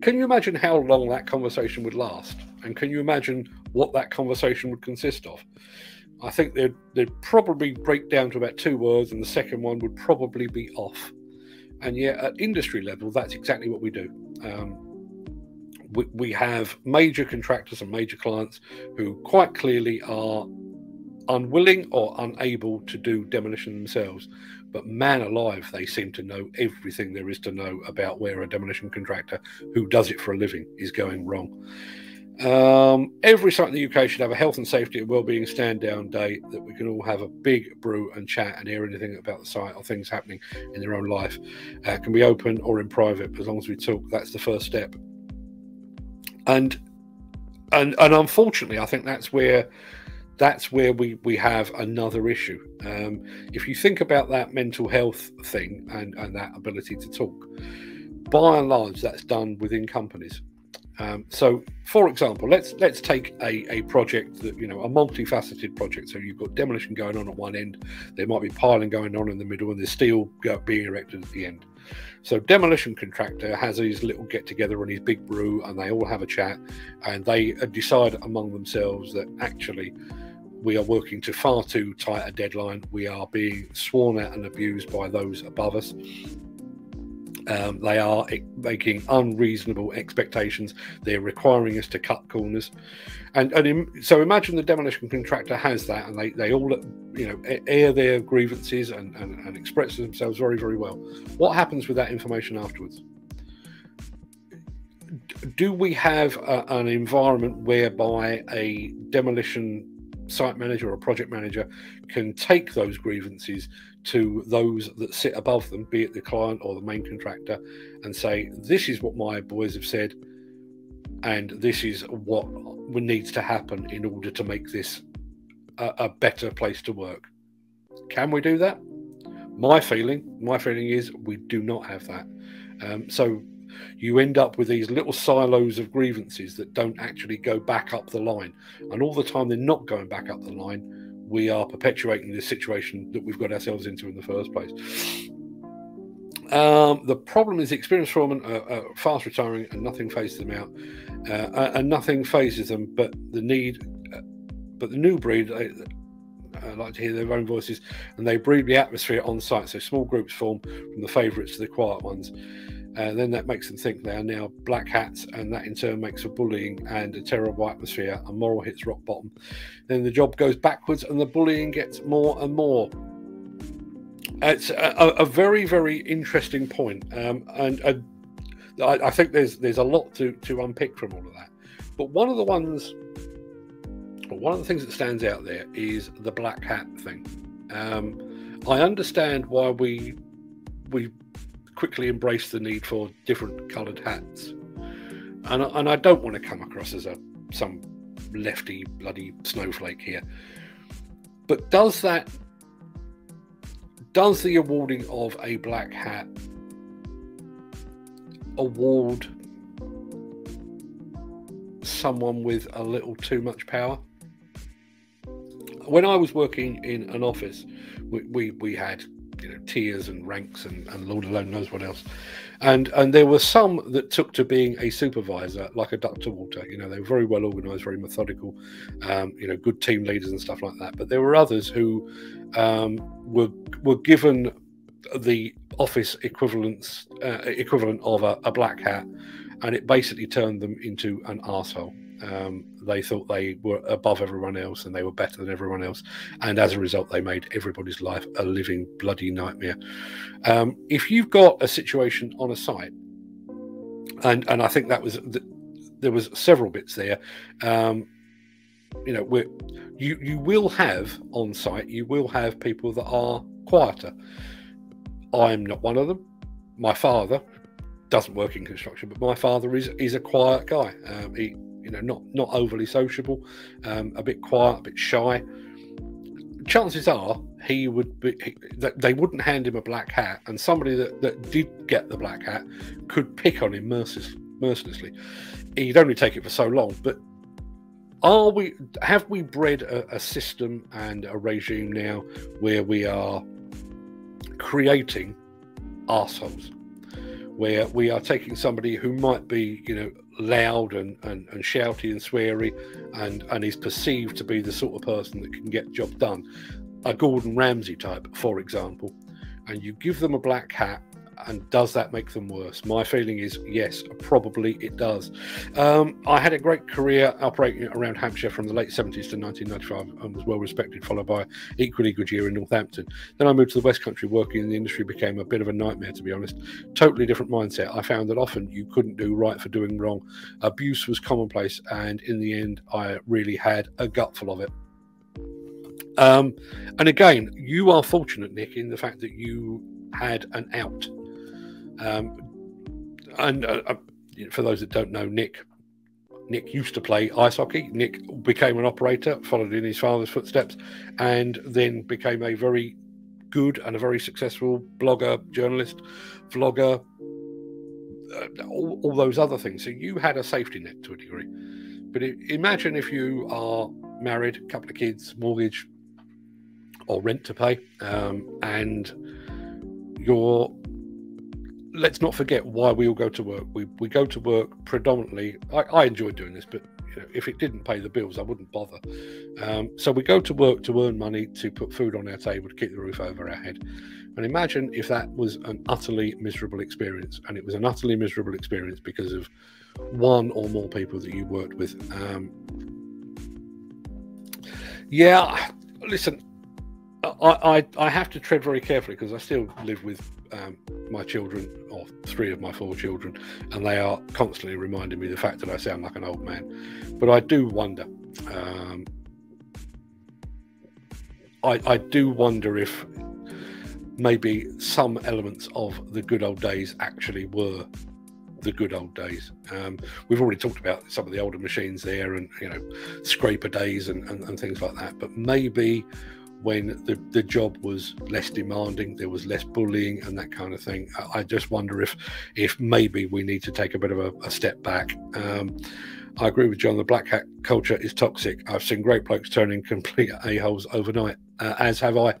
Can you imagine how long that conversation would last? And can you imagine what that conversation would consist of? I think they'd, they'd probably break down to about two words, and the second one would probably be off. And yet, at industry level, that's exactly what we do. Um, we, we have major contractors and major clients who quite clearly are unwilling or unable to do demolition themselves. But man alive, they seem to know everything there is to know about where a demolition contractor who does it for a living is going wrong. Um, every site in the UK should have a health and safety and well-being stand-down day that we can all have a big brew and chat and hear anything about the site or things happening in their own life. Uh, it can be open or in private, as long as we talk. That's the first step. And and and unfortunately, I think that's where that's where we we have another issue. Um, if you think about that mental health thing and and that ability to talk, by and large, that's done within companies. Um, so, for example, let's let's take a, a project that you know a multifaceted project. So you've got demolition going on at one end, there might be piling going on in the middle, and there's steel being erected at the end. So demolition contractor has his little get together and his big brew, and they all have a chat, and they uh, decide among themselves that actually we are working to far too tight a deadline. We are being sworn at and abused by those above us. Um, they are making unreasonable expectations. They're requiring us to cut corners, and and so imagine the demolition contractor has that, and they, they all you know air their grievances and, and, and express themselves very very well. What happens with that information afterwards? Do we have a, an environment whereby a demolition site manager or project manager can take those grievances to those that sit above them, be it the client or the main contractor, and say, This is what my boys have said, and this is what needs to happen in order to make this a, a better place to work. Can we do that? My feeling, my feeling is we do not have that. Um, so you end up with these little silos of grievances that don't actually go back up the line. And all the time they're not going back up the line, we are perpetuating the situation that we've got ourselves into in the first place. Um, the problem is the experienced foremen are, are, fast retiring and nothing phases them out, uh, and nothing phases them but the need. Uh, but the new breed, I like to hear their own voices, and they breed the atmosphere on site. So small groups form from the favourites to the quiet ones. And then that makes them think they are now black hats, and that in turn makes for bullying and a terrible atmosphere, and moral hits rock bottom. Then the job goes backwards, and the bullying gets more and more. It's a, a very, very interesting point, um, and, I, think there's there's a lot to to unpick from all of that. But one of the ones, one of the things that stands out there is the black hat thing. Um, I understand why we we quickly embraced the need for different coloured hats. And, and I don't want to come across as a some lefty bloody snowflake here. But does that does the awarding of a black hat award someone with a little too much power? When I was working in an office, we, we, we had you know tiers and ranks and, and Lord alone knows what else. And and there were some that took to being a supervisor, like a Dr. Walter. You know, they were very well organised, very methodical, um, you know, good team leaders and stuff like that. But there were others who um, were were given the office equivalence uh, equivalent of a, a black hat, and it basically turned them into an asshole. Um, they thought they were above everyone else and they were better than everyone else. And as a result, they made everybody's life a living bloody nightmare. Um, if you've got a situation on a site, and, and I think that was, the, there was several bits there. Um, you know, we you, you will have on site, you will have people that are quieter. I'm not one of them. My father doesn't work in construction, but my father is is a quiet guy. Um, he you know, not not overly sociable, um, a bit quiet, a bit shy. Chances are he would be that they wouldn't hand him a black hat, and somebody that, that did get the black hat could pick on him merciless, mercilessly. He'd only take it for so long, but are we have we bred a, a system and a regime now where we are creating assholes? where we are taking somebody who might be, you know, loud and, and, and shouty and sweary and, and is perceived to be the sort of person that can get job done. A Gordon Ramsay type, for example, and you give them a black hat and does that make them worse? My feeling is yes, probably it does. Um, I had a great career operating around Hampshire from the late 70s to 1995 and was well respected, followed by equally good year in Northampton. Then I moved to the West Country, working in the industry became a bit of a nightmare, to be honest. Totally different mindset. I found that often you couldn't do right for doing wrong. Abuse was commonplace, and in the end, I really had a gutful of it. Um, and again, you are fortunate, Nick, in the fact that you had an out. Um, and uh, uh for those that don't know, Nick, Nick used to play ice hockey. Nick became an operator, followed in his father's footsteps, and then became a very good and a very successful blogger, journalist, vlogger, uh, all, all, those other things. So you had a safety net to a degree. But it, imagine if you are married, a couple of kids, mortgage, or rent to pay, um, and you're let's not forget why we all go to work. We we go to work predominantly. I, I enjoy doing this, but you know, if it didn't pay the bills, I wouldn't bother. Um, so we go to work to earn money to put food on our table to keep the roof over our head. And imagine if that was an utterly miserable experience, and it was an utterly miserable experience because of one or more people that you worked with. Um, yeah, listen, I, I, I have to tread very carefully because I still live with um, my children, or three of my four children, and they are constantly reminding me the fact that I sound like an old man. But I do wonder. Um, I, I do wonder if maybe some elements of the good old days actually were the good old days. Um, we've already talked about some of the older machines there and, you know, scraper days and, and, and things like that. But maybe when the, the job was less demanding, there was less bullying and that kind of thing. I, I just wonder if if maybe we need to take a bit of a, a step back. Um, I agree with John. The black hat culture is toxic. I've seen great blokes turning complete a holes overnight, uh, as have I.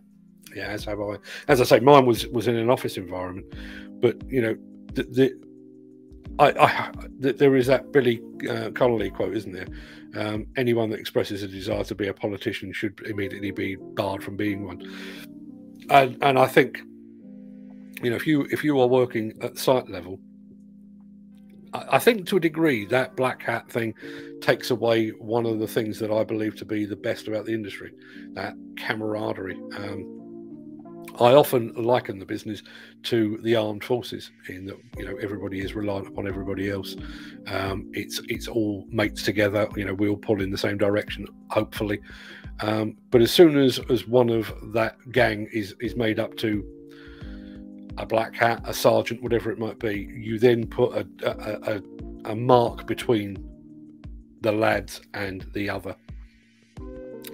Yeah, as have I. As I say, mine was was in an office environment, but you know, the, the I, I, there is that Billy uh, Connolly quote, isn't there? Um, anyone that expresses a desire to be a politician should immediately be barred from being one. And, and I think, you know, if you if you are working at site level, I, I think to a degree that black hat thing takes away one of the things that I believe to be the best about the industry, that camaraderie. Um, I often liken the business to the armed forces in that you know everybody is reliant upon everybody else. Um, it's it's all mates together. You know we all pull in the same direction, hopefully. Um, but as soon as as one of that gang is is made up to a black hat, a sergeant, whatever it might be, you then put a a, a, a mark between the lads and the other.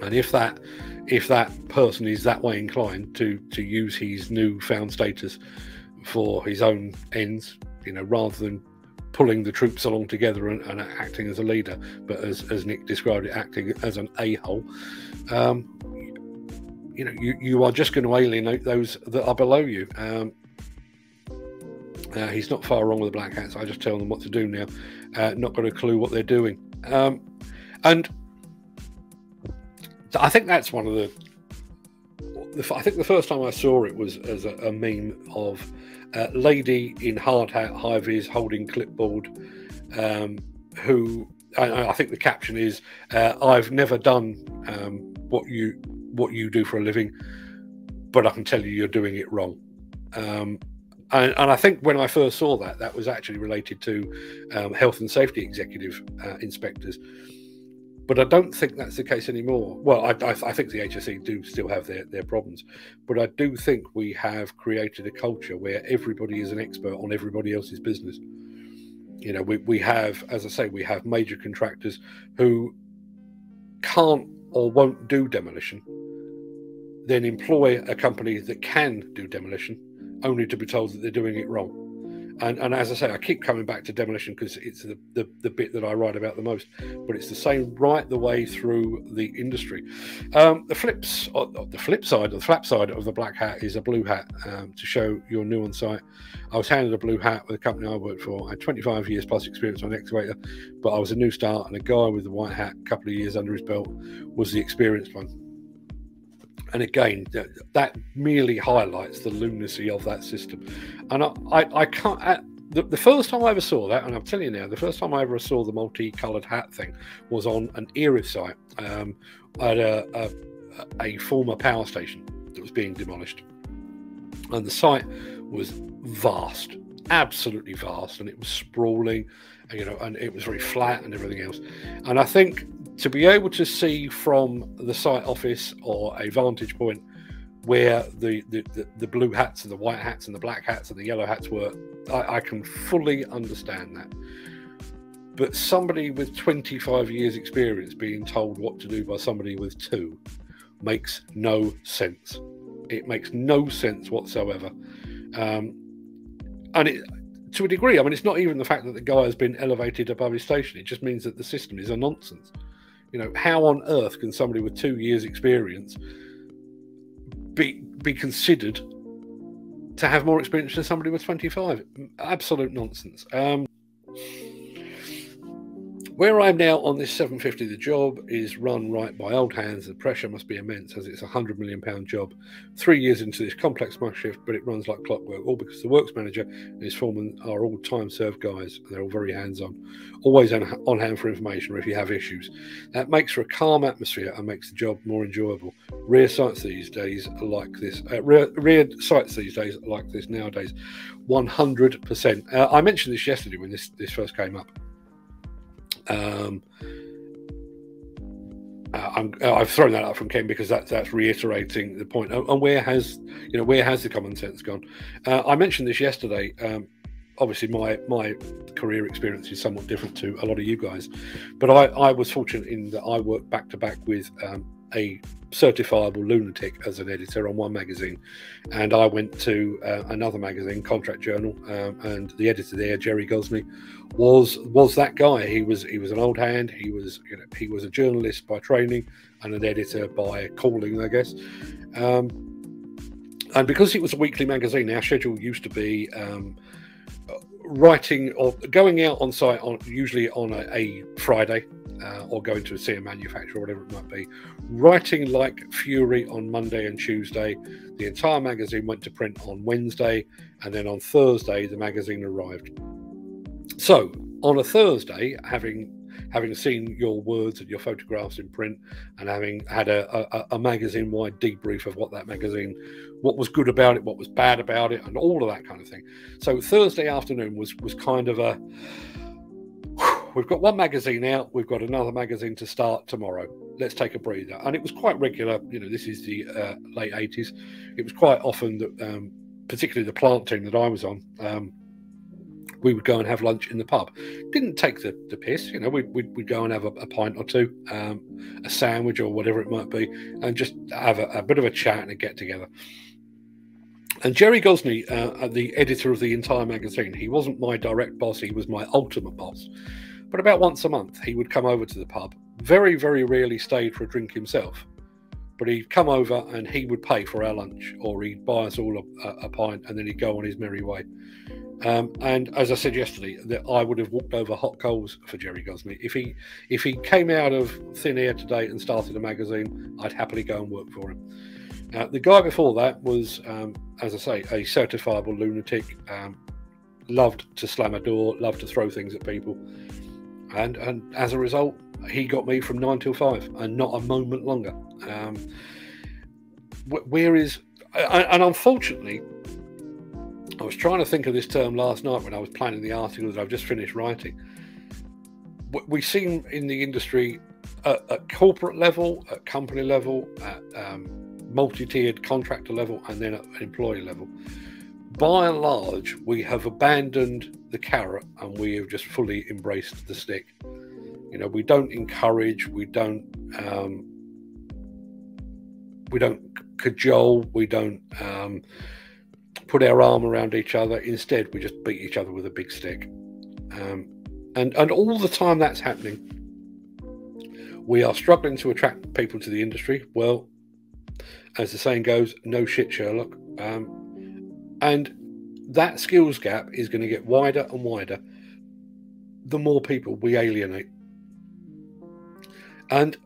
And if that if that person is that way inclined to to use his newfound status for his own ends, you know, rather than pulling the troops along together and, and acting as a leader, but as, as Nick described it, acting as an a-hole, um, you know, you, you are just going to alienate those that are below you. Um, uh, he's not far wrong with the black hats. I just tell them what to do now. Uh, not got a clue what they're doing. Um, and I think that's one of the. I think the first time I saw it was as a, a meme of a lady in hard hat, high vis, holding clipboard, um, who I, I, think the caption is, uh, "I've never done um, what you what you do for a living, but I can tell you you're doing it wrong." Um, and, and, I think when I first saw that, that was actually related to um, health and safety executive uh, inspectors but I don't think that's the case anymore. Well, I, I, I, think the HSE do still have their, their problems, but I do think we have created a culture where everybody is an expert on everybody else's business. You know, we, we have, as I say, we have major contractors who can't or won't do demolition, then employ a company that can do demolition, only to be told that they're doing it wrong and, and as I say, I keep coming back to demolition because it's the, the, the, bit that I write about the most. But it's the same right the way through the industry. Um, the flips, uh, the flip side, the flap side of the black hat is a blue hat um, to show you're new on site. I was handed a blue hat with a company I worked for. I had 25 years plus experience on excavator, but I was a new start, and a guy with the white hat, a couple of years under his belt, was the experienced one. And again, that merely highlights the lunacy of that system. And I, I, I can't. At, the, the, first time I ever saw that, and I'm telling you now, the first time I ever saw the multi-coloured hat thing was on an era site um, at a, a, a former power station that was being demolished, and the site was vast, absolutely vast, and it was sprawling, you know, and it was very flat and everything else. And I think to be able to see from the site office or a vantage point where the, the, the, the, blue hats and the white hats and the black hats and the yellow hats were, I, I can fully understand that. But somebody with 25 years' experience being told what to do by somebody with two makes no sense. It makes no sense whatsoever. Um, and it, to a degree, I mean, it's not even the fact that the guy has been elevated above his station. It just means that the system is a nonsense. You know, how on earth can somebody with two years' experience be be considered to have more experience than somebody with 25? Absolute nonsense. Um, where I am now on this 750, the job is run right by old hands. The pressure must be immense as it's a hundred million pound job. Three years into this complex smash shift, but it runs like clockwork. All because the works manager and his foreman are all time served guys. And they're all very hands on, always on, hand for information or if you have issues. That makes for a calm atmosphere and makes the job more enjoyable. Rear sites these days like this. Uh, rear, rear sites these days like this nowadays. 100%. Uh, I mentioned this yesterday when this, this first came up. Um, uh, i have thrown that out from Ken because that's that's reiterating the point. And where has you know where has the common sense gone? Uh, I mentioned this yesterday. Um, obviously, my my career experience is somewhat different to a lot of you guys, but I, I was fortunate in that I worked back to back with um, a certifiable lunatic as an editor on one magazine, and I went to uh, another magazine, Contract Journal, um, and the editor there, Jerry Gosney, was was that guy. He was he was an old hand. He was you know he was a journalist by training and an editor by calling, I guess. Um, and because it was a weekly magazine, our schedule used to be um, writing or going out on site on usually on a, a Friday uh, or going to see a manufacturer whatever it might be. Writing like fury on Monday and Tuesday. The entire magazine went to print on Wednesday, and then on Thursday the magazine arrived. So on a Thursday, having having seen your words and your photographs in print and having had a, a, a magazine wide debrief of what that magazine what was good about it what was bad about it and all of that kind of thing so thursday afternoon was was kind of a we've got one magazine out we've got another magazine to start tomorrow. Let's take a breather. And it was quite regular you know this is the uh, late 80s it was quite often that um, particularly the plant team that i was on um, we would go and have lunch in the pub. Didn't take the, the piss you know we'd, we'd, we'd go and have a, a pint or two um, a sandwich or whatever it might be and just have a, a bit of a chat and a get together. And Jerry Gosney, uh, the editor of the entire magazine, he wasn't my direct boss, he was my ultimate boss. But about once a month, he would come over to the pub. Very, very rarely stayed for a drink himself, but he'd come over and he would pay for our lunch, or he'd buy us all a, a pint, and then he'd go on his merry way. Um, and as I said yesterday, that I would have walked over hot coals for Jerry Gosney if he if he came out of thin air today and started a magazine. I'd happily go and work for him. Uh, the guy before that was, um, as I say, a certifiable lunatic. Um, loved to slam a door, loved to throw things at people and and as a result, he got me from nine till five, and not a moment longer. Um, where is and unfortunately, I was trying to think of this term last night when I was planning the article that I've just finished writing. We see in the industry at, at corporate level, at company level, at um, multi-tiered contractor level, and then at employee level by and large, we have abandoned the carrot and we have just fully embraced the stick. You know, we don't encourage, we don't, um, we don't cajole, we don't um, put our arm around each other. Instead, we just beat each other with a big stick. Um, and and all the time that's happening, we are struggling to attract people to the industry. Well, as the saying goes, no shit, Sherlock. Um, and that skills gap is going to get wider and wider the more people we alienate. And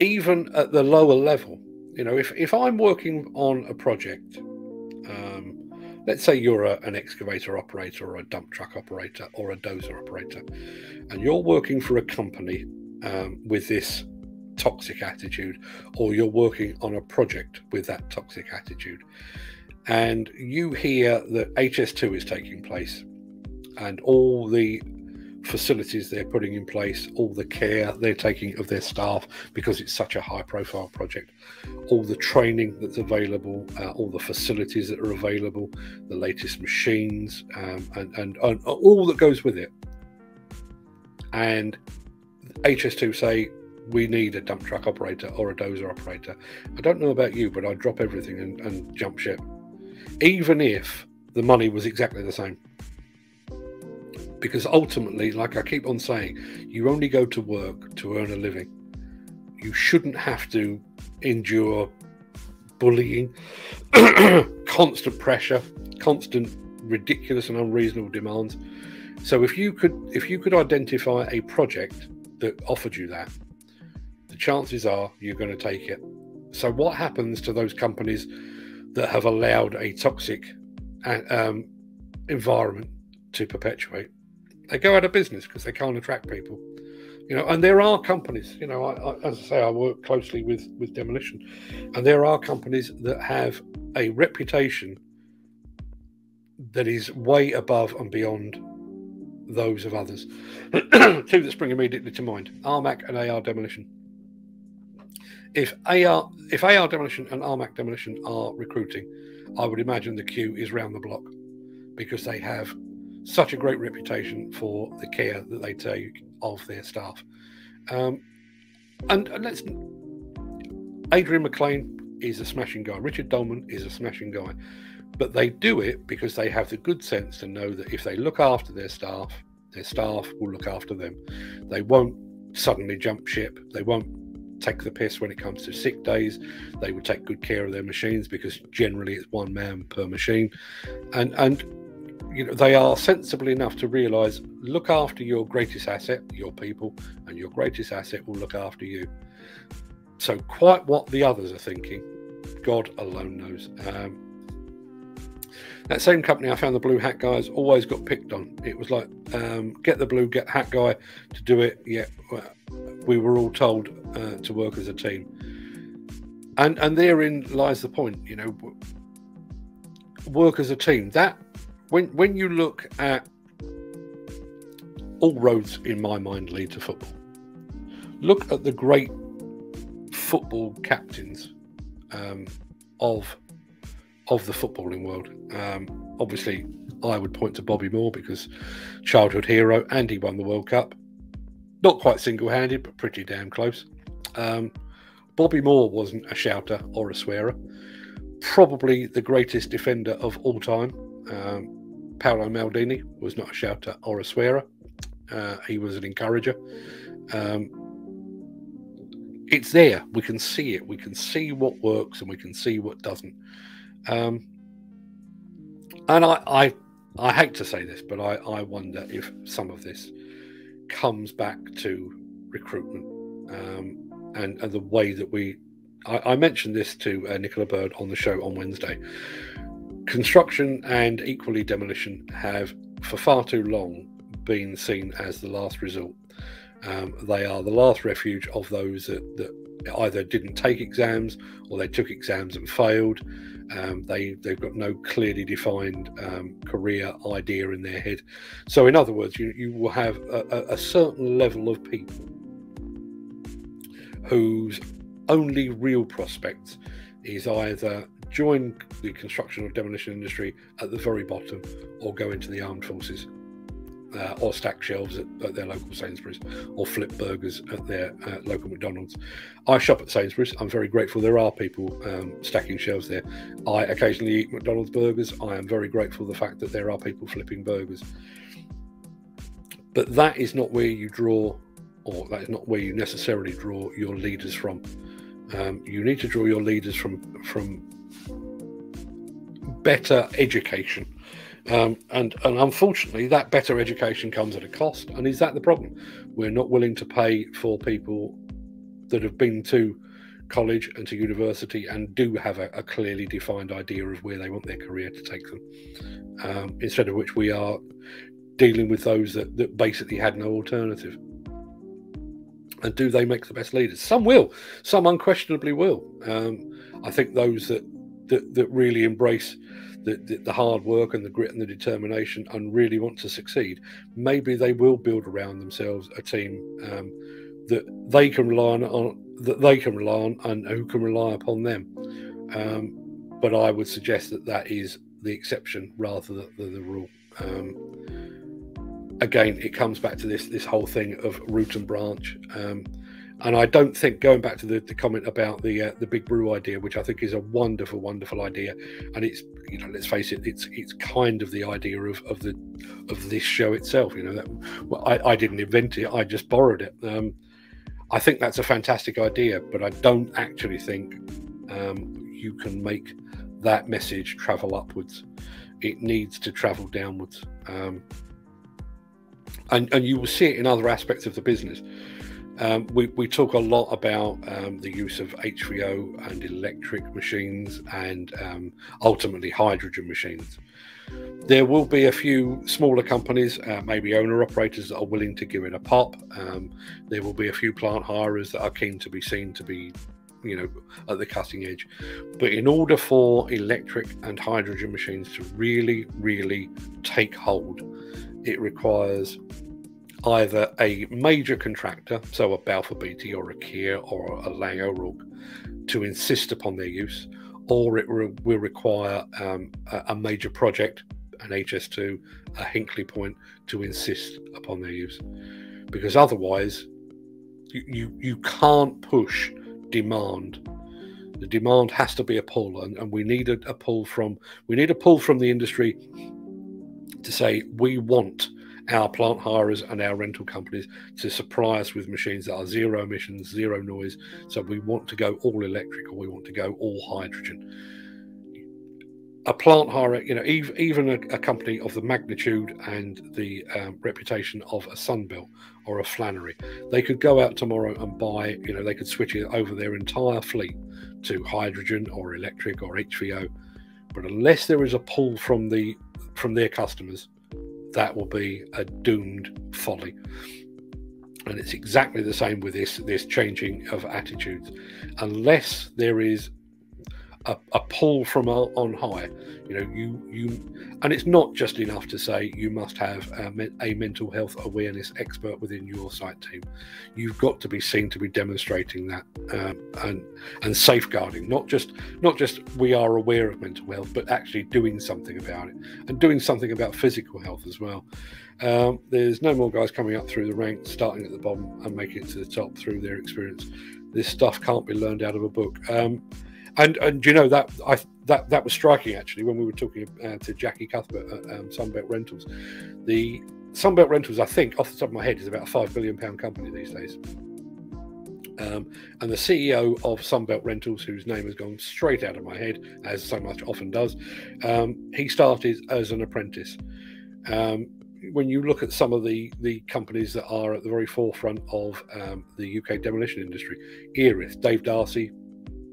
even at the lower level, You know, if, if I'm working on a project, um, let's say you're a, an excavator operator or a dump truck operator or a dozer operator, and you're working for a company um, with this toxic attitude, or you're working on a project with that toxic attitude, and you hear that HS2 is taking place and all the facilities they're putting in place, all the care they're taking of their staff because it's such a high profile project, all the training that's available, uh, all the facilities that are available, the latest machines, um, and, and, and all that goes with it. And HS2 say, we need a dump truck operator or a dozer operator. I don't know about you, but I'd drop everything and, and jump ship, even if the money was exactly the same because ultimately, like I keep on saying, you only go to work to earn a living. You shouldn't have to endure bullying, constant pressure, constant ridiculous and unreasonable demands. So if you could if you could identify a project that offered you that, the chances are you're going to take it. So what happens to those companies that have allowed a toxic uh, um, environment to perpetuate? They go out of business because they can't attract people. You know, and there are companies. You know, I, I, as I say, I work closely with with demolition, and there are companies that have a reputation that is way above and beyond those of others. Two that spring immediately to mind: Armac and AR Demolition. If AR if AR Demolition and Armac Demolition are recruiting, I would imagine the queue is round the block because they have such a great reputation for the care that they take of their staff. Um, and, and let's Adrian McLean is a smashing guy. Richard Dolman is a smashing guy. But they do it because they have the good sense to know that if they look after their staff, their staff will look after them. They won't suddenly jump ship. They won't take the piss when it comes to sick days. They will take good care of their machines because generally it's one man per machine. And and you know they are sensible enough to realize look after your greatest asset your people and your greatest asset will look after you so quite what the others are thinking god alone knows um, that same company i found the blue hat guys always got picked on. It was like um, get the blue get hat guy to do it. Yeah we were all told uh, to work as a team. And and therein lies the point you know work as a team. That when when you look at all roads in my mind lead to football. Look at the great football captains um, of of the footballing world. Um, obviously, I would point to Bobby Moore because childhood hero, and he won the World Cup. Not quite single-handed, but pretty damn close. Um, Bobby Moore wasn't a shouter or a swearer. Probably the greatest defender of all time. Um, Paolo Maldini was not a shouter or a swearer. Uh, he was an encourager. Um, it's there. We can see it. We can see what works and we can see what doesn't. Um, and I, I, I hate to say this, but I, I wonder if some of this comes back to recruitment um, and, and the way that we. I, I mentioned this to uh, Nicola Bird on the show on Wednesday construction and equally demolition have for far too long been seen as the last resort. Um, they are the last refuge of those that, that, either didn't take exams or they took exams and failed. Um, they they've got no clearly defined um, career idea in their head. So, in other words, you, you will have a, a certain level of people whose only real prospects is either join the construction or demolition industry at the very bottom or go into the armed forces uh, or stack shelves at, at, their local Sainsbury's or flip burgers at their uh, local McDonald's. I shop at Sainsbury's. I'm very grateful there are people um, stacking shelves there. I occasionally eat McDonald's burgers. I am very grateful the fact that there are people flipping burgers. But that is not where you draw, or that is not where you necessarily draw your leaders from. Um, you need to draw your leaders from from better education. Um, and, and unfortunately, that better education comes at a cost. And is that the problem? We're not willing to pay for people that have been to college and to university and do have a, a, clearly defined idea of where they want their career to take them. Um, instead of which we are dealing with those that, that basically had no alternative. And do they make the best leaders? Some will, some unquestionably will. Um, I think those that, that, that really embrace the, the, the, hard work and the grit and the determination and really want to succeed, maybe they will build around themselves a team um, that they can rely on, that they can rely on, and who can rely upon them. Um, but I would suggest that that is the exception rather than the, the rule. Um, again, it comes back to this this whole thing of root and branch. Um, and I don't think going back to the, the comment about the uh, the big brew idea, which I think is a wonderful, wonderful idea, and it's you know let's face it, it's it's kind of the idea of, of the of this show itself. You know that well, I, I didn't invent it, I just borrowed it. Um, I think that's a fantastic idea, but I don't actually think um, you can make that message travel upwards. It needs to travel downwards. Um, and, and you will see it in other aspects of the business. Um, we, we talk a lot about um, the use of HVO and electric machines and um, ultimately hydrogen machines. There will be a few smaller companies, uh, maybe owner operators, that are willing to give it a pop. Um, there will be a few plant hirers that are keen to be seen to be, you know, at the cutting edge. But in order for electric and hydrogen machines to really, really take hold, it requires either a major contractor, so a Balfour Beatty or a Kier or a O'Rourke, to insist upon their use, or it re- will require um, a, a, major project, an HS2, a Hinkley Point, to insist upon their use. Because otherwise, you, you, you can't push demand. The demand has to be a pull, and, and we need a, a pull from we need a pull from the industry to say we want our plant hirers and our rental companies to supply us with machines that are zero emissions, zero noise. So we want to go all electric or we want to go all hydrogen. A plant hire, you know, even a, a company of the magnitude and the um, reputation of a Sunbelt or a Flannery, they could go out tomorrow and buy, you know, they could switch it over their entire fleet to hydrogen or electric or HVO. But unless there is a pull from the from their customers, that will be a doomed folly. And it's exactly the same with this this changing of attitudes. Unless there is a, a pull from on high, you know, you you, and it's not just enough to say you must have a, a mental health awareness expert within your site team. You've got to be seen to be demonstrating that um, and and safeguarding, not just not just we are aware of mental health, but actually doing something about it and doing something about physical health as well. Um, there's no more guys coming up through the ranks, starting at the bottom and making it to the top through their experience. This stuff can't be learned out of a book. Um, and and you know that I that that was striking actually when we were talking uh, to Jackie Cuthbert at um, Sunbelt Rentals. The Sunbelt Rentals, I think, off the top of my head, is about a five billion pound company these days. Um, and the CEO of Sunbelt Rentals, whose name has gone straight out of my head, as so much often does, um, he started as an apprentice. Um, when you look at some of the the companies that are at the very forefront of um, the UK demolition industry, Erith, Dave Darcy,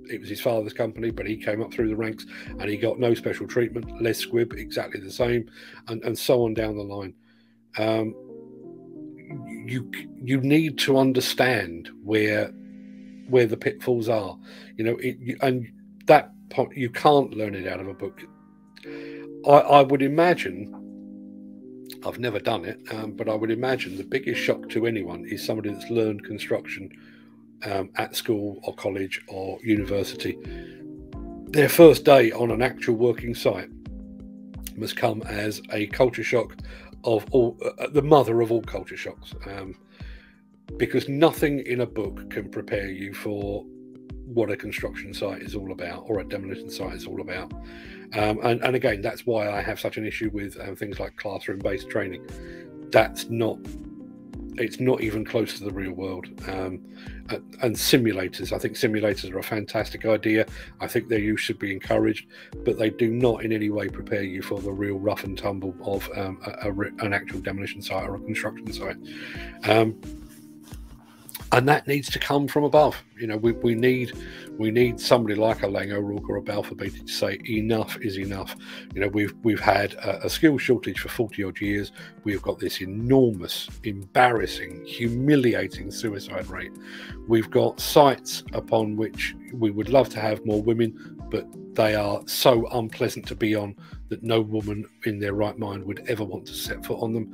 it was his father's company, but he came up through the ranks and he got no special treatment. Les Squibb, exactly the same, and, and so on down the line. Um, you you need to understand where where the pitfalls are, you know, it, and that you can't learn it out of a book. I, I would imagine. I've never done it, um, but I would imagine the biggest shock to anyone is somebody that's learned construction um, at school or college or university, their first day on an actual working site must come as a culture shock of all uh, the mother of all culture shocks um, because nothing in a book can prepare you for what a construction site is all about or a demolition site is all about. Um, and, and, again that's why i have such an issue with um, things like classroom based training. That's not it's not even close to the real world. Um, and simulators, I think simulators are a fantastic idea. I think their use should be encouraged, but they do not in any way prepare you for the real rough and tumble of um, a, a, an actual demolition site or a construction site. Um, and that needs to come from above. You know, we, we need we need somebody like a Laing O'Rourke or a Balfour to say enough is enough. You know, we've we've had a, a skill shortage for forty odd years. We've got this enormous, embarrassing, humiliating suicide rate. We've got sites upon which we would love to have more women, but they are so unpleasant to be on that no woman in their right mind would ever want to set foot on them.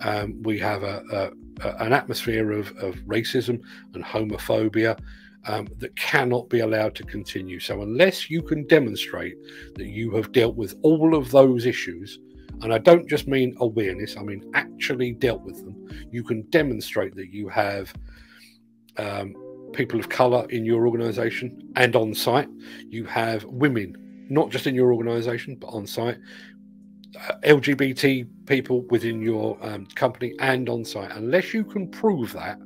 Um, we have a, a, an atmosphere of, of racism and homophobia um, that cannot be allowed to continue. So, unless you can demonstrate that you have dealt with all of those issues, and I don't just mean awareness, I mean actually dealt with them, you can demonstrate that you have. Um, people of color in your organization and on site. You have women, not just in your organization, but on site. Uh, LGBT people within your um, company and on site. Unless you can prove that,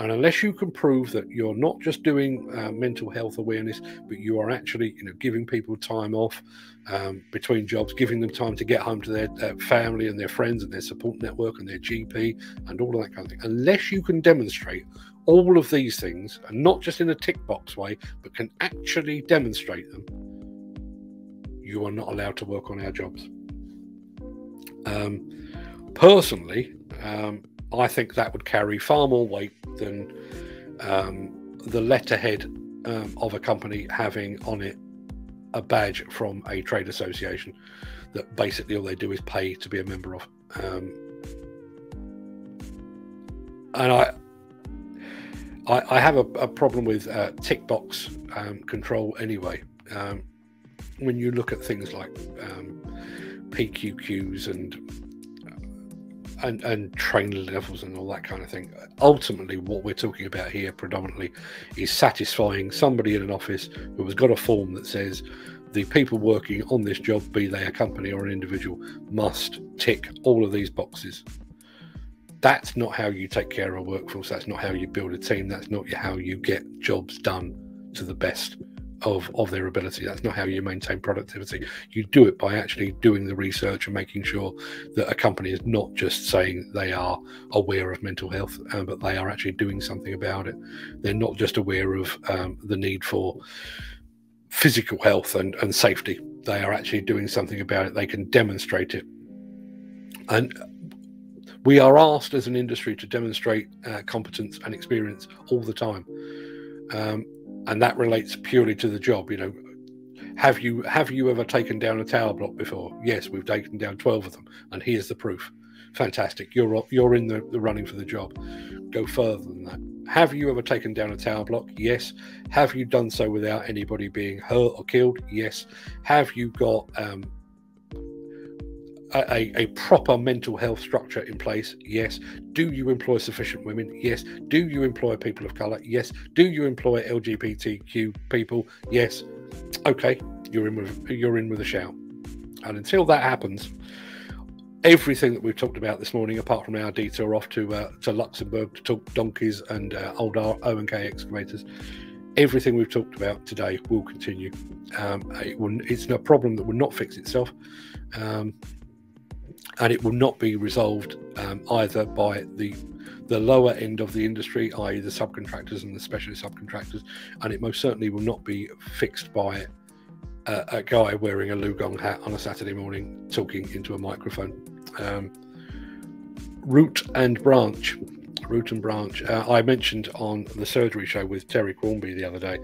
and unless you can prove that you're not just doing uh, mental health awareness, but you are actually, you know, giving people time off um, between jobs, giving them time to get home to their, their, family and their friends and their support network and their GP and all of that kind of thing. Unless you can demonstrate all of these things, and not just in a tick box way, but can actually demonstrate them, you are not allowed to work on our jobs. Um, personally, um, I think that would carry far more weight than um, the letterhead um, of a company having on it a badge from a trade association that basically all they do is pay to be a member of. Um, and I, I, I have a, a, problem with uh, tick box um, control anyway. Um, when you look at things like um, PQQs and and, and train levels and all that kind of thing. Ultimately, what we're talking about here predominantly is satisfying somebody in an office who has got a form that says the people working on this job, be they a company or an individual, must tick all of these boxes. That's not how you take care of a workforce. That's not how you build a team. That's not how you get jobs done to the best of of their ability. That's not how you maintain productivity. You do it by actually doing the research and making sure that a company is not just saying they are aware of mental health, um, but they are actually doing something about it. They're not just aware of um, the need for physical health and, and safety. They are actually doing something about it. They can demonstrate it. And we are asked as an industry to demonstrate uh, competence and experience all the time. Um, and that relates purely to the job. You know, have you have you ever taken down a tower block before? Yes, we've taken down twelve of them, and here's the proof. Fantastic, you're you're in the, the running for the job. Go further than that. Have you ever taken down a tower block? Yes. Have you done so without anybody being hurt or killed? Yes. Have you got um, a, a, proper mental health structure in place? Yes. Do you employ sufficient women? Yes. Do you employ people of color? Yes. Do you employ LGBTQ people? Yes. Okay, you're in with you're in with a shout. And until that happens, everything that we've talked about this morning, apart from our detour off to uh, to Luxembourg to talk donkeys and uh, old O and K excavators, everything we've talked about today will continue. Um, it will, it's a problem that will not fix itself. Um, and it will not be resolved um, either by the the lower end of the industry, i.e., the subcontractors and the specialist subcontractors, and it most certainly will not be fixed by a, a guy wearing a LiuGong hat on a Saturday morning talking into a microphone. Um, root and branch. Root and branch. Uh, I mentioned on the surgery show with Terry Quarmby the other day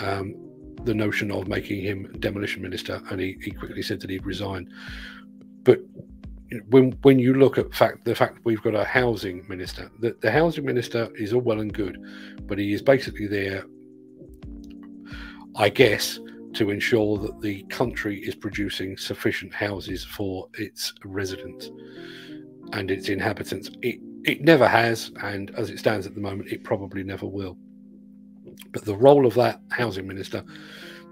um, the notion of making him demolition minister, and he, he quickly said that he'd resign. But when when you look at fact the fact we've got a housing minister, the, the housing minister is all well and good, but he is basically there, I guess, to ensure that the country is producing sufficient houses for its residents and its inhabitants. It it never has, and as it stands at the moment, it probably never will. But the role of that housing minister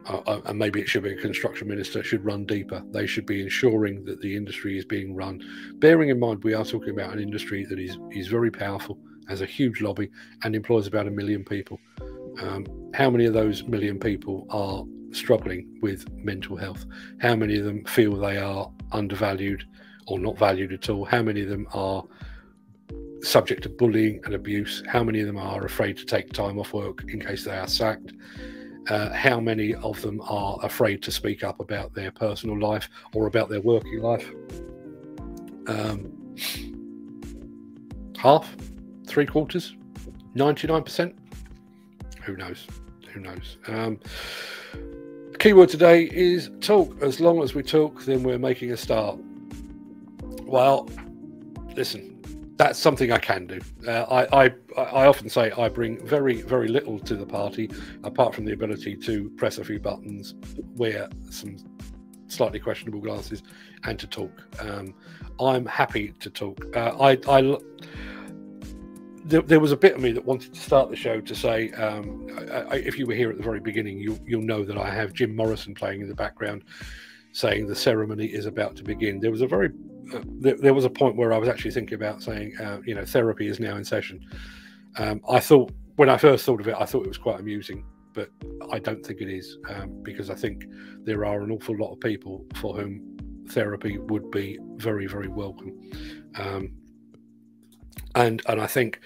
uh, uh, and maybe it should be a construction minister, should run deeper. They should be ensuring that the industry is being run. Bearing in mind, we are talking about an industry that is, is very powerful, has a huge lobby, and employs about a million people. Um, how many of those million people are struggling with mental health? How many of them feel they are undervalued or not valued at all? How many of them are subject to bullying and abuse? How many of them are afraid to take time off work in case they are sacked? Uh, how many of them are afraid to speak up about their personal life or about their working life? Um, half, three quarters, 99%? Who knows? Who knows? Um, keyword today is talk. As long as we talk, then we're making a start. Well, listen, that's something I can do. Uh, I, I, I often say I bring very very little to the party, apart from the ability to press a few buttons, wear some slightly questionable glasses, and to talk. Um, I'm happy to talk. Uh, I, I there, was a bit of me that wanted to start the show to say, um, I, I, if you were here at the very beginning, you, you'll know that I have Jim Morrison playing in the background, saying the ceremony is about to begin. There was a very uh, there, there, was a point where I was actually thinking about saying, uh, you know, therapy is now in session. Um, I thought when I first thought of it, I thought it was quite amusing, but I don't think it is um, because I think there are an awful lot of people for whom therapy would be very, very welcome. Um, and and I think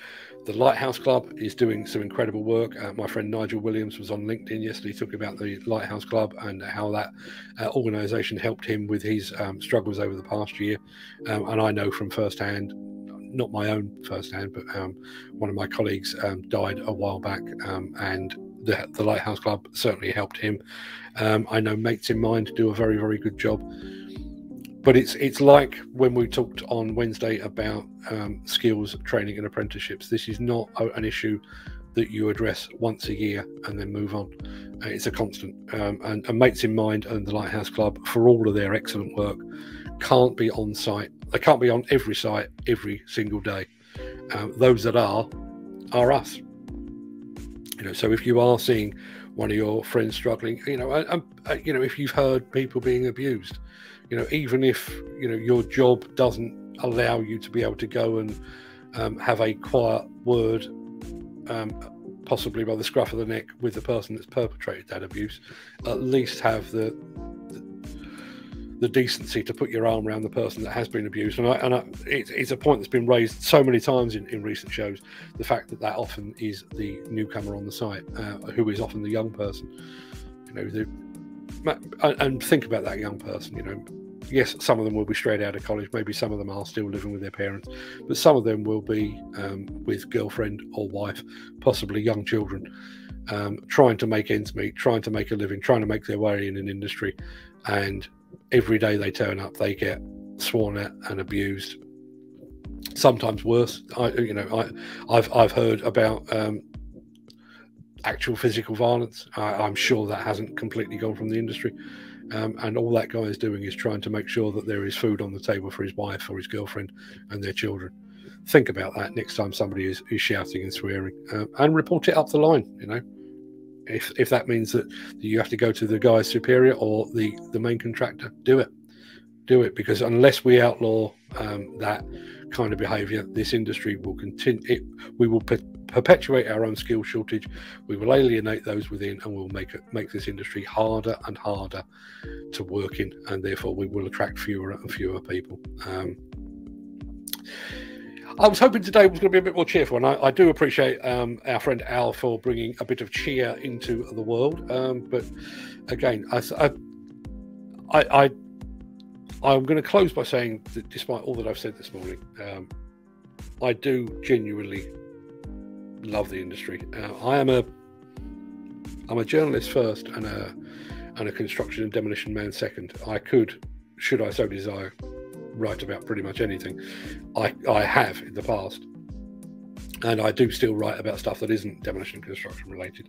the Lighthouse Club is doing some incredible work. Uh, my friend Nigel Williams was on LinkedIn yesterday talking about the Lighthouse Club and how that uh, organisation helped him with his um, struggles over the past year. Um, and I know from firsthand, not my own firsthand, but um, one of my colleagues um, died a while back, um, and the, the, Lighthouse Club certainly helped him. Um, I know Mates in Mind do a very, very good job but it's it's like when we talked on Wednesday about um, skills training and apprenticeships. This is not an issue that you address once a year and then move on. Uh, it's a constant. Um, and, and, Mates in Mind and the Lighthouse Club, for all of their excellent work, can't be on site. They can't be on every site every single day. Um, those that are are us. You know, so if you are seeing one of your friends struggling, you know, and, uh, you know, if you've heard people being abused, you know, even if you know your job doesn't allow you to be able to go and um, have a quiet word, um, possibly by the scruff of the neck, with the person that's perpetrated that abuse, at least have the, the decency to put your arm around the person that has been abused. And, I, and I, it, it's a point that's been raised so many times in, in recent shows the fact that that often is the newcomer on the site, uh, who is often the young person. You know, the, and think about that young person, you know, yes, some of them will be straight out of college. Maybe some of them are still living with their parents, but some of them will be um, with girlfriend or wife, possibly young children, um, trying to make ends meet, trying to make a living, trying to make their way in an industry. And every day they turn up, they get sworn at and abused. Sometimes worse. I, you know, I, have I've heard about um, actual physical violence. I, am sure that hasn't completely gone from the industry. Um, and all that guy is doing is trying to make sure that there is food on the table for his wife or his girlfriend and their children. Think about that next time somebody is, is shouting and swearing um, and report it up the line. You know, if, if that means that you have to go to the guy's superior or the, the main contractor, do it. Do it because unless we outlaw um, that kind of behavior, this industry will continue. It, we will perpetuate our own skill shortage. We will alienate those within, and we'll make it make this industry harder and harder to work in, and therefore we will attract fewer and fewer people. Um, I was hoping today was going to be a bit more cheerful, and I, I do appreciate um, our friend Al for bringing a bit of cheer into the world. Um, but again, I, I, I, I'm going to close by saying that despite all that I've said this morning, um, I do genuinely love the industry. Uh, I am a I'm a journalist first and a and a construction and demolition man second. I could, should I so desire, write about pretty much anything. I I have in the past, and I do still write about stuff that isn't demolition and construction related.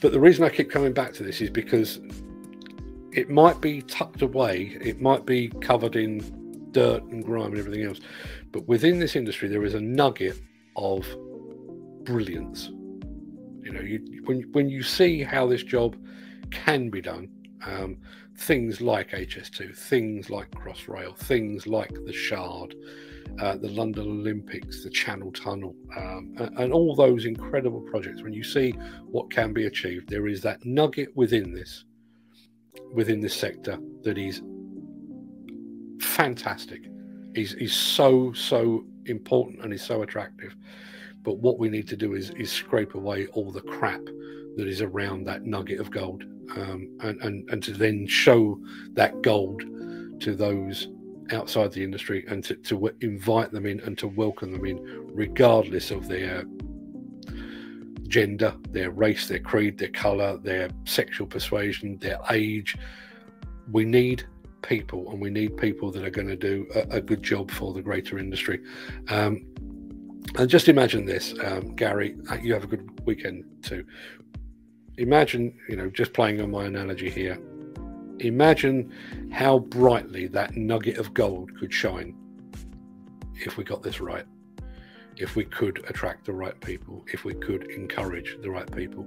But the reason I keep coming back to this is because it might be tucked away, it might be covered in dirt and grime and everything else. But within this industry, there is a nugget of brilliance. You know, you, when when you see how this job can be done, um, things like HS2, things like Crossrail, things like the Shard, uh, the London Olympics, the Channel Tunnel, um, and, and, all those incredible projects. When you see what can be achieved, there is that nugget within this, within this sector that is fantastic. Is is so so important and is so attractive. But what we need to do is is scrape away all the crap that is around that nugget of gold, um, and, and and to then show that gold to those outside the industry and to, to invite them in and to welcome them in, regardless of their gender, their race, their creed, their color, their sexual persuasion, their age. We need people and we need people that are going to do a, a good job for the greater industry. Um, and just imagine this, um, Gary, uh, you have a good weekend too. Imagine, you know, just playing on my analogy here, imagine how brightly that nugget of gold could shine if we got this right if we could attract the right people, if we could encourage the right people,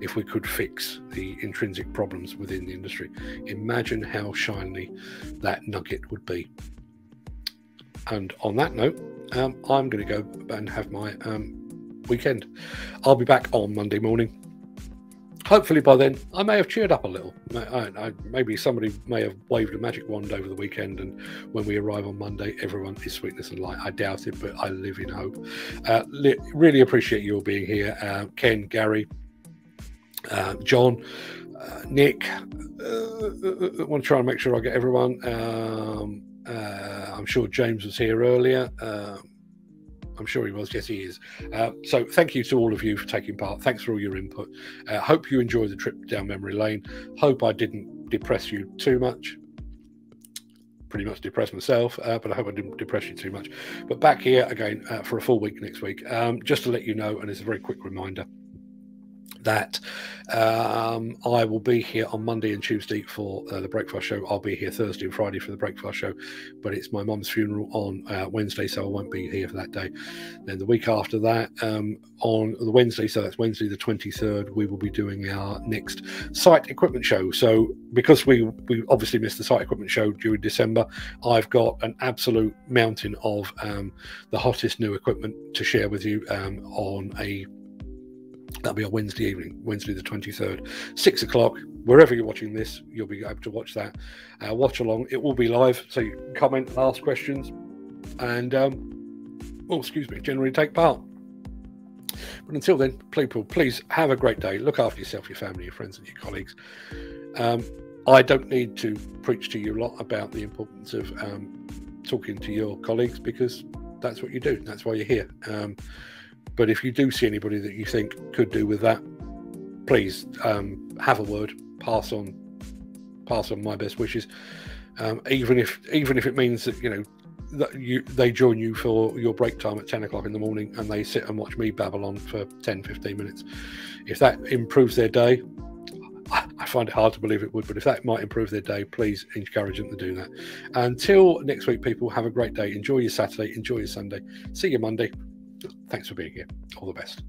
if we could fix the intrinsic problems within the industry. Imagine how shiny that nugget would be. And on that note, um, I'm going to go and have my um, weekend. I'll be back on Monday morning hopefully by then I may have cheered up a little. I, I, maybe somebody may have waved a magic wand over the weekend, and when we arrive on Monday, everyone is sweetness and light. I doubt it, but I live in hope. Uh, li- really appreciate you all being here, uh, Ken, Gary, uh, John. Uh, Nick, I uh, uh, want to try and make sure I get everyone. Um, I'm sure James was here earlier. Um, I'm sure he was. Yes, he is. Uh, so thank you to all of you for taking part. Thanks for all your input. Uh, hope you enjoy the trip down memory lane. Hope I didn't depress you too much. Pretty much depressed myself, uh, but I hope I didn't depress you too much. But back here again uh, for a full week next week. Um, just to let you know, and it's a very quick reminder that um, I will be here on Monday and Tuesday for uh, the breakfast show. I'll be here Thursday and Friday for the breakfast show, but it's my mum's funeral on uh, Wednesday, so I won't be here for that day. Then the week after that, um, on the Wednesday, so that's Wednesday the 23rd, we will be doing our next site equipment show. So because we we obviously missed the site equipment show during December, I've got an absolute mountain of um, the hottest new equipment to share with you um, on a That'll be on Wednesday evening, Wednesday the 23rd, six o'clock. Wherever you're watching this, you'll be able to watch that. Uh, watch along. It will be live, so you can comment, ask questions, and um, oh, excuse me, generally take part. But until then, people, please have a great day. Look after yourself, your family, your friends, and your colleagues. Um, I don't need to preach to you a lot about the importance of um, talking to your colleagues because that's what you do. That's why you're here. Um, but if you do see anybody that you think could do with that, please um, have a word, pass on, pass on my best wishes. Um, even if even if it means that you know that you they join you for your break time at 10 o'clock in the morning and they sit and watch me babble on for 10 15 minutes if that improves their day I find it hard to believe it would, but if that might improve their day, please encourage them to do that. Until next week, people, have a great day. Enjoy your Saturday, enjoy your Sunday. See you Monday. Thanks for being here. All the best.